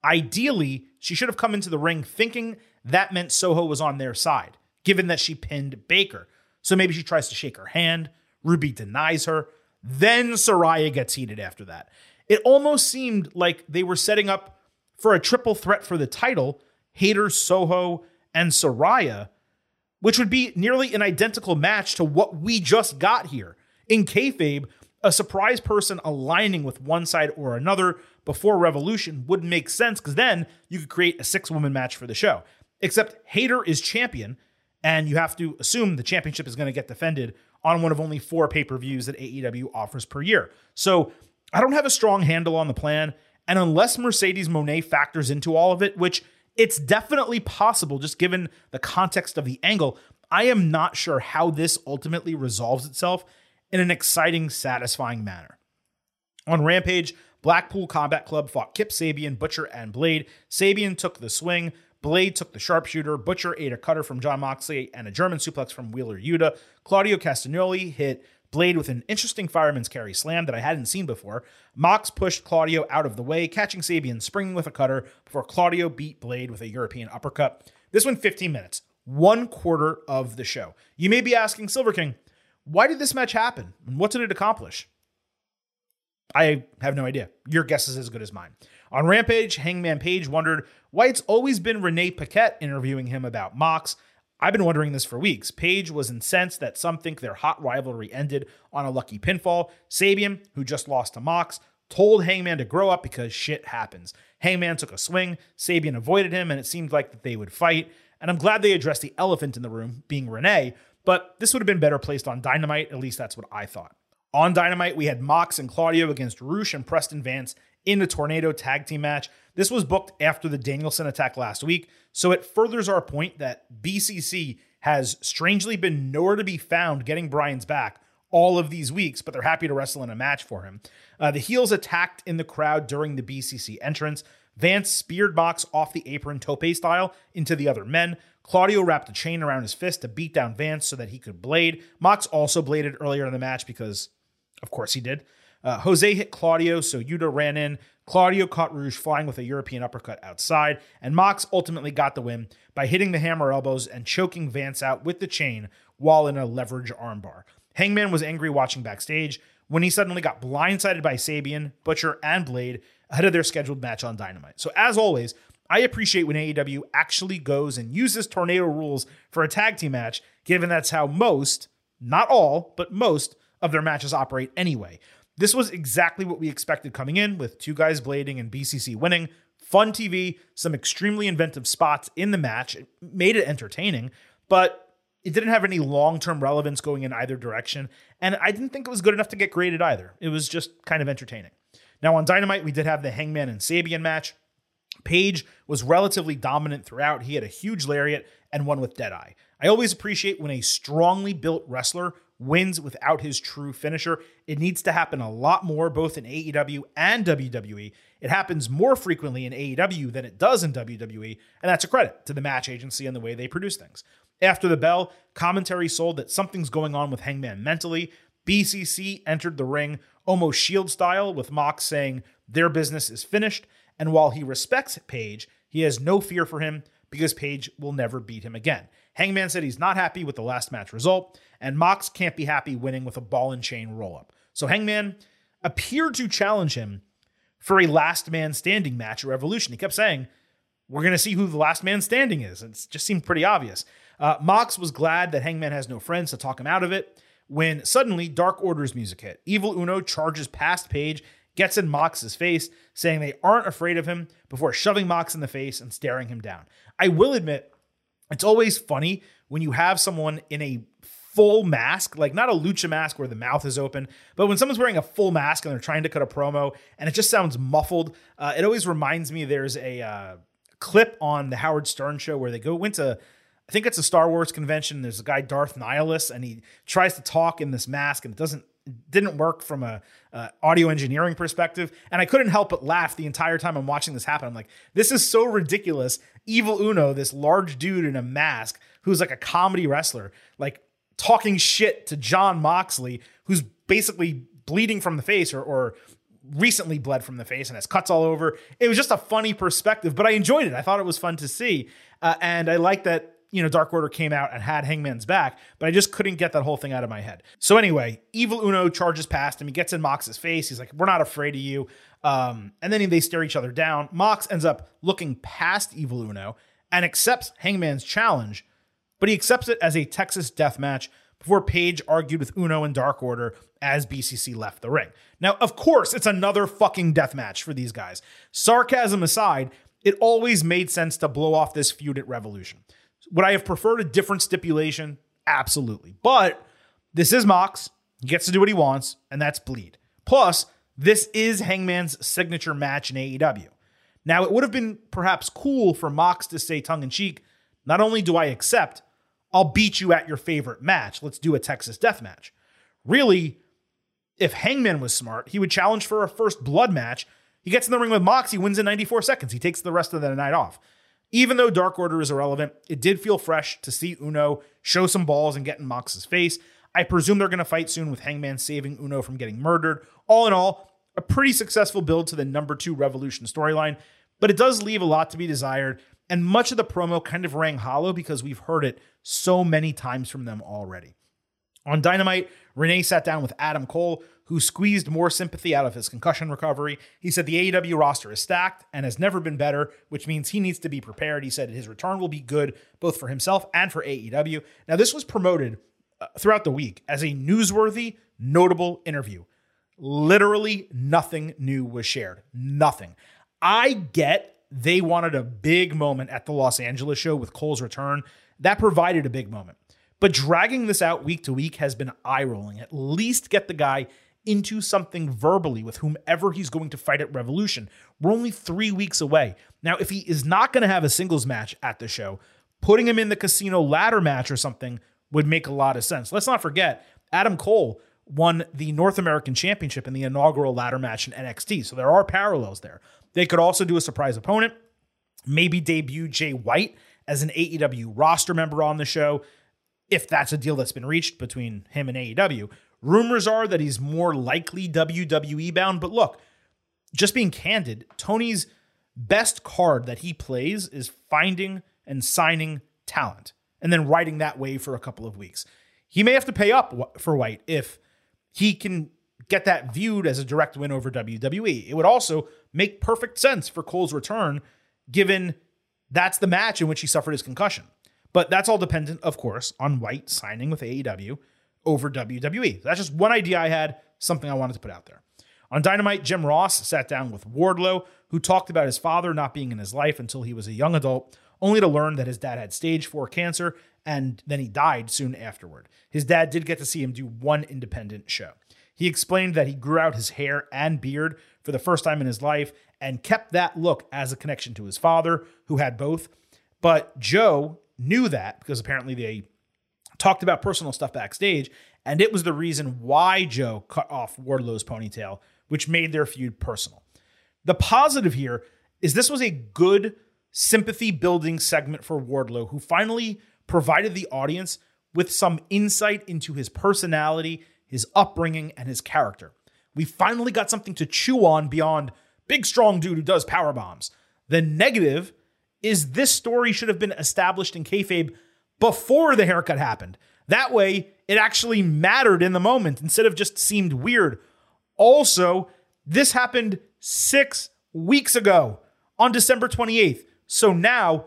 Ideally, she should have come into the ring thinking that meant Soho was on their side, given that she pinned Baker. So maybe she tries to shake her hand. Ruby denies her. Then Saraya gets heated after that. It almost seemed like they were setting up for a triple threat for the title Hayter, Soho, and Saraya, which would be nearly an identical match to what we just got here. In kayfabe, a surprise person aligning with one side or another before Revolution would make sense because then you could create a six woman match for the show. Except Hayter is champion, and you have to assume the championship is going to get defended on one of only four pay per views that AEW offers per year. So I don't have a strong handle on the plan. And unless Mercedes Moné factors into all of it, which it's definitely possible just given the context of the angle, I am not sure how this ultimately resolves itself in an exciting, satisfying manner. On Rampage, Blackpool Combat Club fought Kip Sabian, Butcher, and Blade. Sabian took the swing. Blade took the sharpshooter. Butcher ate a cutter from John Moxley and a German suplex from Wheeler Yuta. Claudio Castagnoli hit Blade with an interesting fireman's carry slam that I hadn't seen before. Mox pushed Claudio out of the way, catching Sabian springing with a cutter before Claudio beat Blade with a European uppercut. This went 15 minutes, one quarter of the show. You may be asking, Silver King, Why did this match happen? And what did it accomplish? I have no idea. Your guess is as good as mine. On Rampage, Hangman Page wondered why it's always been Renee Paquette interviewing him about Mox. I've been wondering this for weeks. Page was incensed that some think their hot rivalry ended on a lucky pinfall. Sabian, who just lost to Mox, told Hangman to grow up because shit happens. Hangman took a swing, Sabian avoided him, and it seemed like that they would fight. And I'm glad they addressed the elephant in the room, being Renee, but this would have been better placed on Dynamite. At least that's what I thought. On Dynamite, we had Mox and Claudio against Rush and Preston Vance in the Tornado tag team match. This was booked after the Danielson attack last week, so it furthers our point that BCC has strangely been nowhere to be found getting Bryan's back all of these weeks, but they're happy to wrestle in a match for him. Uh, the heels attacked in the crowd during the BCC entrance. Vance speared Mox off the apron tope style into the other men. Claudio wrapped a chain around his fist to beat down Vance so that he could blade. Mox also bladed earlier in the match because of course he did. Uh, Jose hit Claudio, so Yuta ran in. Claudio caught Rush flying with a European uppercut outside, and Mox ultimately got the win by hitting the hammer elbows and choking Vance out with the chain while in a leverage armbar. Hangman was angry watching backstage when he suddenly got blindsided by Sabian, Butcher, and Blade ahead of their scheduled match on Dynamite. So, as always, I appreciate when AEW actually goes and uses tornado rules for a tag team match, given that's how most, not all, but most of their matches operate anyway. This was exactly what we expected coming in with two guys blading and BCC winning. Fun TV, some extremely inventive spots in the match. It made it entertaining, but it didn't have any long term relevance going in either direction. And I didn't think it was good enough to get graded either. It was just kind of entertaining. Now, on Dynamite, we did have the Hangman and Sabian match. Page was relatively dominant throughout. He had a huge lariat and one with Deadeye. I always appreciate when a strongly built wrestler wins without his true finisher. It needs to happen a lot more, both in AEW and WWE. It happens more frequently in AEW than it does in WWE, and that's a credit to the match agency and the way they produce things. After the bell, commentary sold that something's going on with Hangman mentally. BCC entered the ring almost shield style, with Mox saying their business is finished. And while he respects Page, he has no fear for him because Page will never beat him again. Hangman said he's not happy with the last match result, and Mox can't be happy winning with a ball and chain roll up. So Hangman appeared to challenge him for a last man standing match at Revolution. He kept saying, We're going to see who the last man standing is. It just seemed pretty obvious. Uh, Mox was glad that Hangman has no friends to talk him out of it when suddenly Dark Order's music hit. Evil Uno charges past Page, gets in Mox's face, saying they aren't afraid of him before shoving Mox in the face and staring him down. I will admit, it's always funny when you have someone in a full mask, like not a lucha mask where the mouth is open, but when someone's wearing a full mask and they're trying to cut a promo and it just sounds muffled, uh, it always reminds me there's a uh, clip on the Howard Stern show where they go went to I think it's a Star Wars convention. There's a guy Darth Nihilus, and he tries to talk in this mask, and it doesn't didn't work from a uh, audio engineering perspective. And I couldn't help but laugh the entire time I'm watching this happen. I'm like, this is so ridiculous. Evil Uno, this large dude in a mask who's like a comedy wrestler, like talking shit to John Moxley, who's basically bleeding from the face or, or recently bled from the face and has cuts all over. It was just a funny perspective, but I enjoyed it. I thought it was fun to see. Uh, and I like that you know, Dark Order came out and had Hangman's back, but I just couldn't get that whole thing out of my head. So anyway, Evil Uno charges past him. He gets in Mox's face. He's like, "We're not afraid of you." Um, and then they stare each other down. Mox ends up looking past Evil Uno and accepts Hangman's challenge, but he accepts it as a Texas death match before Page argued with Uno and Dark Order as BCC left the ring. Now, of course, it's another fucking death match for these guys. Sarcasm aside, it always made sense to blow off this feud at Revolution. Would I have preferred a different stipulation? Absolutely. But this is Mox. He gets to do what he wants, and that's bleed. Plus, this is Hangman's signature match in AEW. Now, it would have been perhaps cool for Mox to say tongue in cheek, not only do I accept, I'll beat you at your favorite match. Let's do a Texas death match. Really, if Hangman was smart, he would challenge for a first blood match. He gets in the ring with Mox, he wins in 94 seconds. He takes the rest of the night off. Even though Dark Order is irrelevant, it did feel fresh to see Uno show some balls and get in Mox's face. I presume they're going to fight soon with Hangman saving Uno from getting murdered. All in all, a pretty successful build to the number two Revolution storyline, but it does leave a lot to be desired. And much of the promo kind of rang hollow because we've heard it so many times from them already. On Dynamite, Renee sat down with Adam Cole, who squeezed more sympathy out of his concussion recovery. He said the AEW roster is stacked and has never been better, which means he needs to be prepared. He said his return will be good both for himself and for AEW. Now, this was promoted uh, throughout the week as a newsworthy, notable interview. Literally nothing new was shared. Nothing. I get they wanted a big moment at the Los Angeles show with Cole's return. That provided a big moment. But dragging this out week to week has been eye rolling. At least get the guy into something verbally with whomever he's going to fight at Revolution. We're only three weeks away. Now, if he is not going to have a singles match at the show, putting him in the casino ladder match or something would make a lot of sense. Let's not forget, Adam Cole won the North American Championship in the inaugural ladder match in NXT. So there are parallels there. They could also do a surprise opponent, maybe debut Jay White as an AEW roster member on the show, if that's a deal that's been reached between him and AEW. Rumors are that he's more likely WWE bound, but look, just being candid, Tony's best card that he plays is finding and signing talent and then riding that wave for a couple of weeks. He may have to pay up for White if he can get that viewed as a direct win over WWE. It would also make perfect sense for Cole's return, given that's the match in which he suffered his concussion. But that's all dependent, of course, on White signing with AEW over WWE. That's just one idea I had, something I wanted to put out there. On Dynamite, Jim Ross sat down with Wardlow, who talked about his father not being in his life until he was a young adult, only to learn that his dad had stage four cancer and then he died soon afterward. His dad did get to see him do one independent show. He explained that he grew out his hair and beard for the first time in his life and kept that look as a connection to his father, who had both. But Joe knew that because apparently they talked about personal stuff backstage, and it was the reason why Joe cut off Wardlow's ponytail, which made their feud personal. The positive here is this was a good sympathy building segment for Wardlow, who finally provided the audience with some insight into his personality, his upbringing, and his character. We finally got something to chew on beyond big strong dude who does power bombs. The negative is this story should have been established in kayfabe before the haircut happened. That way, it actually mattered in the moment instead of just seemed weird. Also, this happened six weeks ago on December 28th. So now,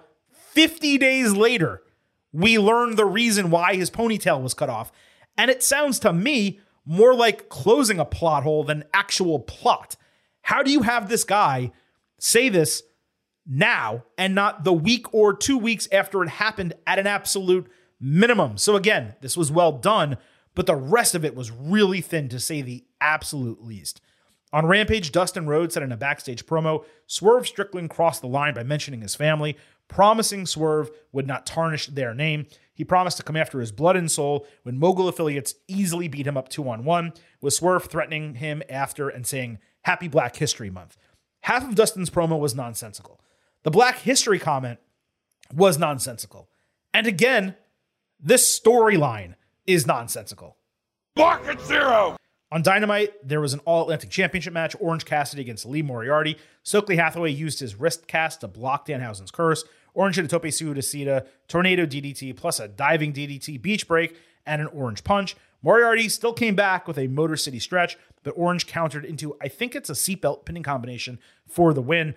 50 days later, we learn the reason why his ponytail was cut off. And it sounds to me more like closing a plot hole than actual plot. How do you have this guy say this now and not the week or two weeks after it happened at an absolute minimum. So again, this was well done, but the rest of it was really thin to say the absolute least. On Rampage, Dustin Rhodes said in a backstage promo, Swerve Strickland crossed the line by mentioning his family, promising Swerve would not tarnish their name. He promised to come after his blood and soul when mogul affiliates easily beat him up two on one, with Swerve threatening him after and saying, Happy Black History Month. Half of Dustin's promo was nonsensical. The Black History comment was nonsensical. And again, this storyline is nonsensical. Market zero! On Dynamite, there was an All Atlantic Championship match Orange Cassidy against Lee Moriarty. Stokely Hathaway used his wrist cast to block Danhausen's curse. Orange hit a tope suicida, tornado DDT, plus a diving DDT, beach break, and an orange punch. Moriarty still came back with a Motor City stretch, but Orange countered into, I think it's a seatbelt pinning combination for the win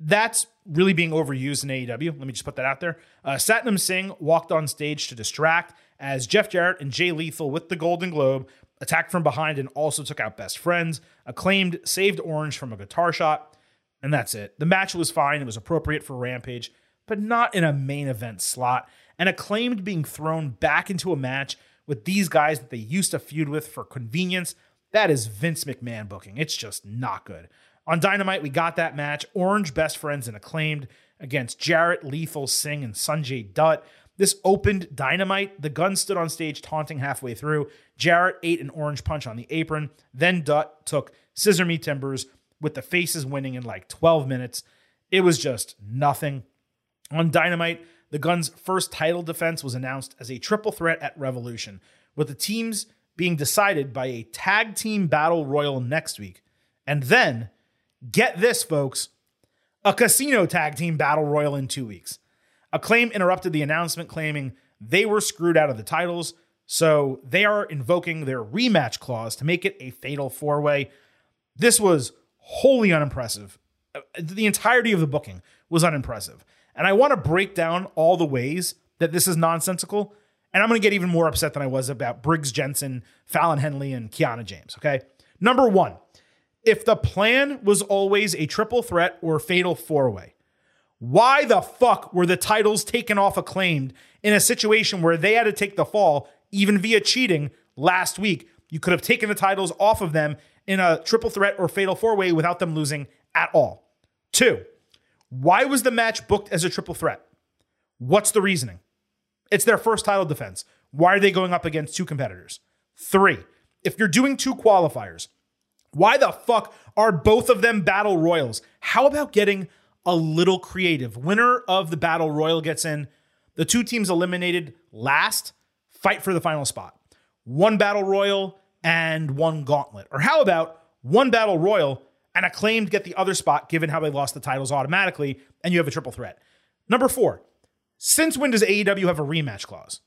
that's really being overused in AEW. Let me just put that out there. Uh, Satnam Singh walked on stage to distract as Jeff Jarrett and Jay Lethal with the Golden Globe attacked from behind and also took out best friends. Acclaimed saved Orange from a guitar shot, and that's it. The match was fine. It was appropriate for Rampage, but not in a main event slot. And Acclaimed being thrown back into a match with these guys that they used to feud with for convenience. That is Vince McMahon booking. It's just not good. On Dynamite, we got that match. Orange best friends and acclaimed against Jarrett, Lethal, Singh, and Sanjay Dutt. This opened Dynamite. The gun stood on stage taunting halfway through. Jarrett ate an orange punch on the apron. Then Dutt took Scissor Me Timbers with the faces winning in like 12 minutes. It was just nothing. On Dynamite, the Gun's first title defense was announced as a triple threat at Revolution, with the teams being decided by a tag team battle royal next week. And then Get this, folks a casino tag team battle royal in two weeks. Acclaim interrupted the announcement, claiming they were screwed out of the titles. So they are invoking their rematch clause to make it a fatal four way. This was wholly unimpressive. The entirety of the booking was unimpressive. And I want to break down all the ways that this is nonsensical. And I'm going to get even more upset than I was about Briggs Jensen, Fallon Henley, and Kiana James. Okay. Number one, if the plan was always a triple threat or fatal four way, why the fuck were the titles taken off acclaimed in a situation where they had to take the fall, even via cheating, last week? You could have taken the titles off of them in a triple threat or fatal four way without them losing at all. Two, why was the match booked as a triple threat? What's the reasoning? It's their first title defense. Why are they going up against two competitors? Three, if you're doing two qualifiers, why the fuck are both of them battle royals? How about getting a little creative? Winner of the battle royal gets in. The two teams eliminated last fight for the final spot. One battle royal and one gauntlet. Or how about one battle royal and acclaimed get the other spot given how they lost the titles automatically and you have a triple threat. Number 4. Since when does AEW have a rematch clause?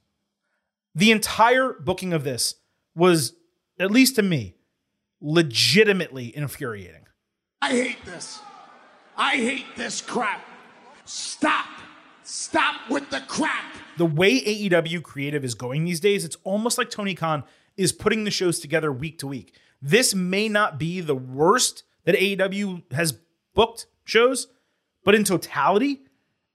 The entire booking of this was at least to me legitimately infuriating. I hate this. I hate this crap. Stop. Stop with the crap. the way AEW creative is going these days, it's almost like Tony Khan is putting the shows together week to week. This may not be the worst that AEW has booked shows, but in totality,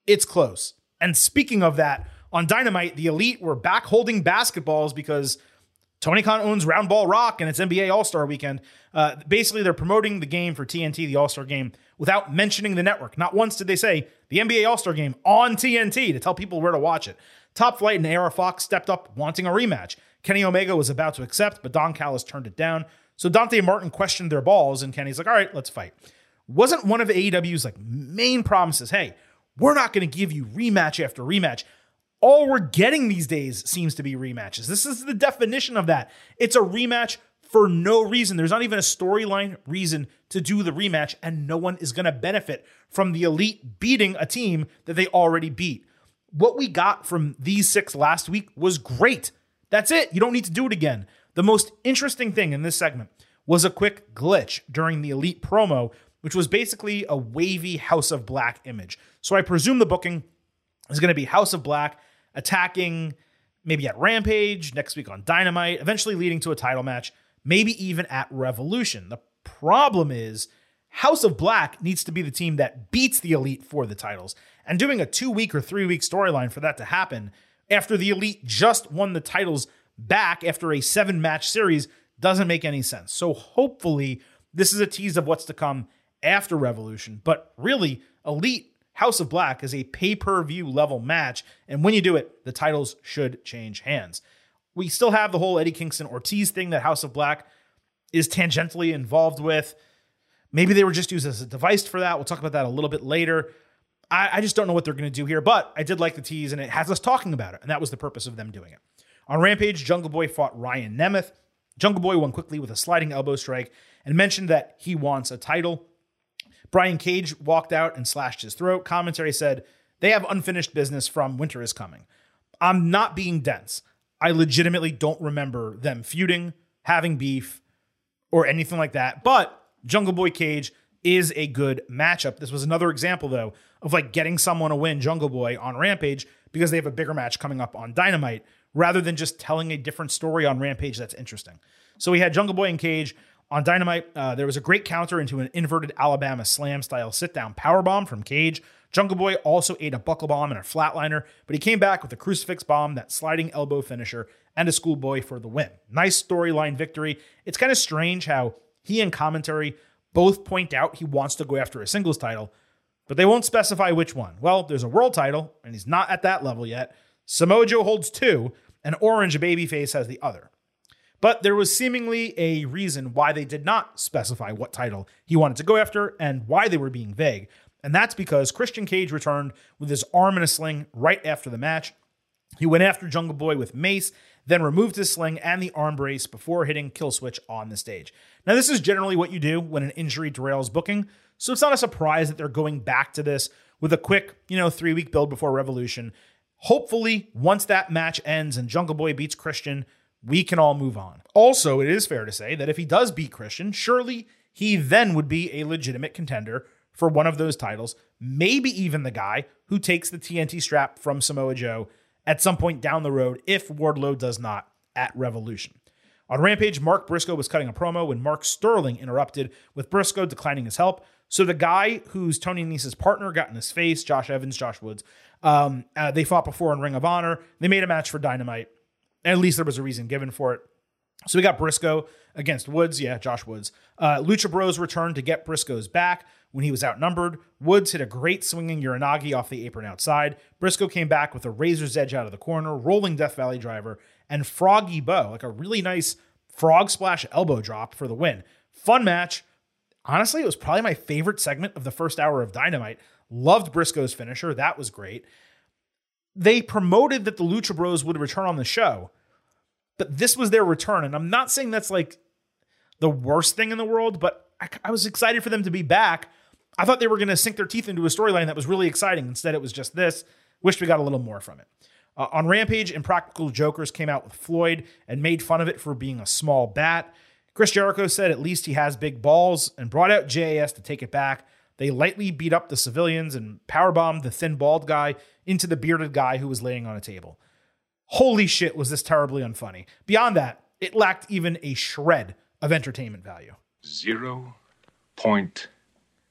it's close. And speaking of that, on Dynamite, the Elite were back holding basketballs because Tony Khan owns Round Ball Rock and it's NBA All Star Weekend. Uh, basically, they're promoting the game for TNT, the All Star Game, without mentioning the network. Not once did they say the NBA All Star Game on TNT to tell people where to watch it. Top Flight and AR Fox stepped up wanting a rematch. Kenny Omega was about to accept, but Don Callis turned it down. So Dante Martin questioned their balls, and Kenny's like, all right, let's fight. Wasn't one of AEW's like main promises, hey, we're not going to give you rematch after rematch all we're getting these days seems to be rematches. This is the definition of that. It's a rematch for no reason. There's not even a storyline reason to do the rematch, and no one is going to benefit from the elite beating a team that they already beat. What we got from these six last week was great. That's it. You don't need to do it again. The most interesting thing in this segment was a quick glitch during the elite promo, which was basically a wavy House of Black image. So I presume the booking is going to be House of Black attacking maybe at Rampage, next week on Dynamite, eventually leading to a title match, maybe even at Revolution. The problem is House of Black needs to be the team that beats the Elite for the titles. And doing a two week or three week storyline for that to happen after the Elite just won the titles back after a seven match series doesn't make any sense. So hopefully, this is a tease of what's to come after Revolution. But really, Elite House of Black is a pay per view level match. And when you do it, the titles should change hands. We still have the whole Eddie Kingston Ortiz thing that House of Black is tangentially involved with. Maybe they were just used as a device for that. We'll talk about that a little bit later. I, I just don't know what they're going to do here, but I did like the tease and it has us talking about it. And that was the purpose of them doing it. On Rampage, Jungle Boy fought Ryan Nemeth. Jungle Boy won quickly with a sliding elbow strike and mentioned that he wants a title. Brian Cage walked out and slashed his throat. Commentary said, they have unfinished business from Winter is Coming. I'm not being dense. I legitimately don't remember them feuding, having beef, or anything like that. But Jungle Boy Cage is a good matchup. This was another example, though, of like getting someone to win Jungle Boy on Rampage because they have a bigger match coming up on Dynamite rather than just telling a different story on Rampage that's interesting. So we had Jungle Boy and Cage on Dynamite. Uh, there was a great counter into an inverted Alabama slam style sit down power bomb from Cage. Jungle Boy also ate a buckle bomb and a flatliner, but he came back with a crucifix bomb, that sliding elbow finisher, and a schoolboy for the win. Nice storyline victory. It's kind of strange how he and commentary both point out he wants to go after a singles title, but they won't specify which one. Well, there's a world title, and he's not at that level yet. Samoa Joe holds two, and Orange Babyface has the other. But there was seemingly a reason why they did not specify what title he wanted to go after and why they were being vague. And that's because Christian Cage returned with his arm in a sling right after the match. He went after Jungle Boy with mace, then removed his sling and the arm brace before hitting kill switch on the stage. Now, this is generally what you do when an injury derails booking, so it's not a surprise that they're going back to this with a quick, you know, three week build before Revolution. Hopefully, once that match ends and Jungle Boy beats Christian, we can all move on. Also, it is fair to say that if he does beat Christian, surely he then would be a legitimate contender for one of those titles, maybe even the guy who takes the TNT strap from Samoa Joe at some point down the road if Wardlow does not at Revolution. On Rampage, Mark Briscoe was cutting a promo when Mark Sterling interrupted, with Briscoe declining his help. So the guy who's Tony Nese's partner got in his face, Josh Evans, Josh Woods. Um, uh, they fought before in Ring of Honor. They made a match for Dynamite. At least there was a reason given for it. So we got Briscoe against Woods. Yeah, Josh Woods. Uh, Lucha Bros returned to get Briscoe's back when he was outnumbered. Woods hit a great swinging Uranage off the apron outside. Briscoe came back with a razor's edge out of the corner, rolling Death Valley driver, and Froggy Bow, like a really nice frog splash elbow drop for the win. Fun match. Honestly, it was probably my favorite segment of the first hour of Dynamite. Loved Briscoe's finisher. That was great. They promoted that the Lucha Bros would return on the show, but this was their return. And I'm not saying that's like the worst thing in the world, but I, I was excited for them to be back. I thought they were going to sink their teeth into a storyline that was really exciting. Instead, it was just this. Wished we got a little more from it. Uh, on Rampage, Impractical Jokers came out with Floyd and made fun of it for being a small bat. Chris Jericho said at least he has big balls and brought out JAS to take it back. They lightly beat up the civilians and powerbombed the thin bald guy into the bearded guy who was laying on a table. Holy shit, was this terribly unfunny. Beyond that, it lacked even a shred of entertainment value. Zero point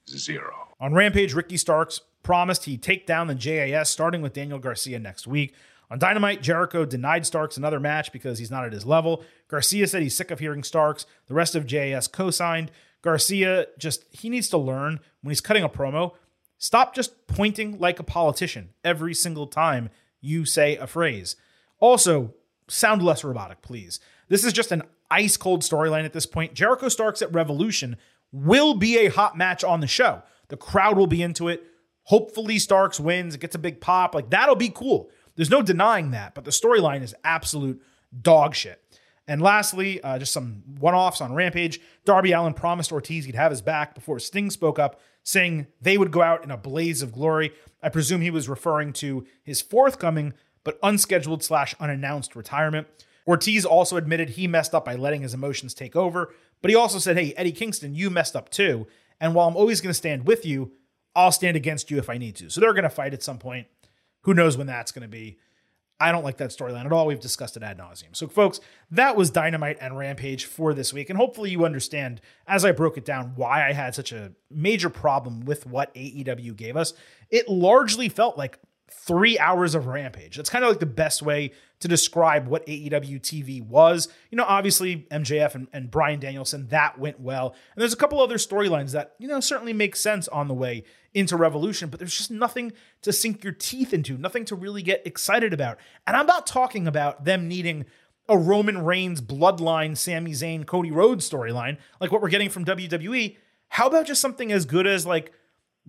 zero. On Rampage, Ricky Starks promised he'd take down the JAS starting with Daniel Garcia next week. On Dynamite, Jericho denied Starks another match because he's not at his level. Garcia said he's sick of hearing Starks. The rest of JAS co signed. Garcia just, he needs to learn when he's cutting a promo, stop just pointing like a politician every single time you say a phrase. Also, sound less robotic, please. This is just an ice cold storyline at this point. Jericho Starks at Revolution will be a hot match on the show. The crowd will be into it. Hopefully, Starks wins, gets a big pop. Like, that'll be cool. There's no denying that, but the storyline is absolute dog shit. And lastly, uh, just some one offs on Rampage. Darby Allin promised Ortiz he'd have his back before Sting spoke up, saying they would go out in a blaze of glory. I presume he was referring to his forthcoming but unscheduled slash unannounced retirement. Ortiz also admitted he messed up by letting his emotions take over, but he also said, Hey, Eddie Kingston, you messed up too. And while I'm always going to stand with you, I'll stand against you if I need to. So they're going to fight at some point. Who knows when that's going to be? I don't like that storyline at all. We've discussed it ad nauseum. So, folks, that was Dynamite and Rampage for this week. And hopefully, you understand as I broke it down why I had such a major problem with what AEW gave us. It largely felt like three hours of Rampage. That's kind of like the best way to describe what AEW TV was. You know, obviously MJF and, and Bryan Danielson, that went well. And there's a couple other storylines that, you know, certainly make sense on the way into Revolution, but there's just nothing to sink your teeth into, nothing to really get excited about. And I'm not talking about them needing a Roman Reigns bloodline, Sami Zayn, Cody Rhodes storyline, like what we're getting from WWE. How about just something as good as like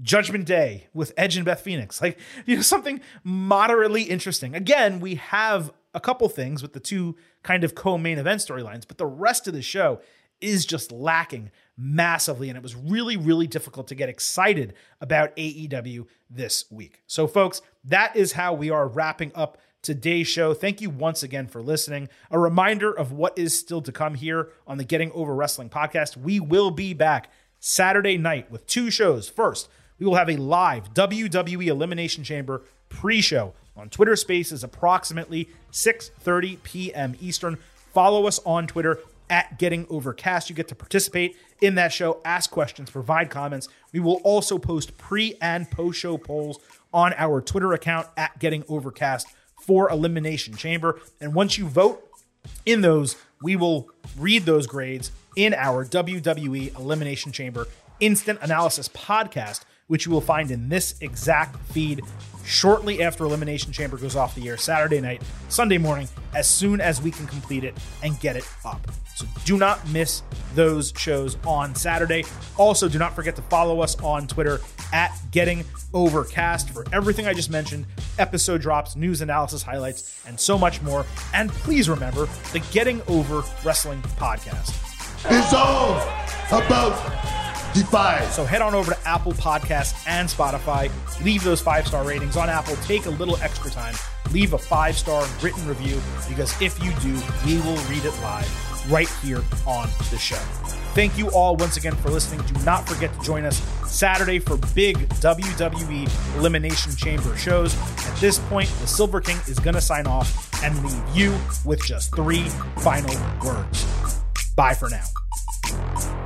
Judgment Day with Edge and Beth Phoenix. Like, you know, something moderately interesting. Again, we have a couple things with the two kind of co main event storylines, but the rest of the show is just lacking massively. And it was really, really difficult to get excited about AEW this week. So, folks, that is how we are wrapping up today's show. Thank you once again for listening. A reminder of what is still to come here on the Getting Over Wrestling podcast. We will be back Saturday night with two shows. First, we will have a live WWE Elimination Chamber pre-show on Twitter Spaces approximately 6:30 p.m. Eastern. Follow us on Twitter at Getting Overcast. You get to participate in that show, ask questions, provide comments. We will also post pre and post show polls on our Twitter account at Getting Overcast for Elimination Chamber. And once you vote in those, we will read those grades in our WWE Elimination Chamber Instant Analysis podcast, which you will find in this exact feed shortly after Elimination Chamber goes off the air Saturday night, Sunday morning, as soon as we can complete it and get it up. So do not miss those shows on Saturday. Also, do not forget to follow us on Twitter at Getting Overcast for everything I just mentioned, episode drops, news analysis highlights, and so much more. And please remember the Getting Over Wrestling podcast. It's all about Defy. So head on over to Apple Podcasts and Spotify. Leave those five star ratings on Apple. Take a little extra time. Leave a five star written review because if you do, we will read it live right here on the show. Thank you all once again for listening. Do not forget to join us Saturday for big WWE Elimination Chamber shows. At this point, the Silver King is going to sign off and leave you with just three final words. Bye for now.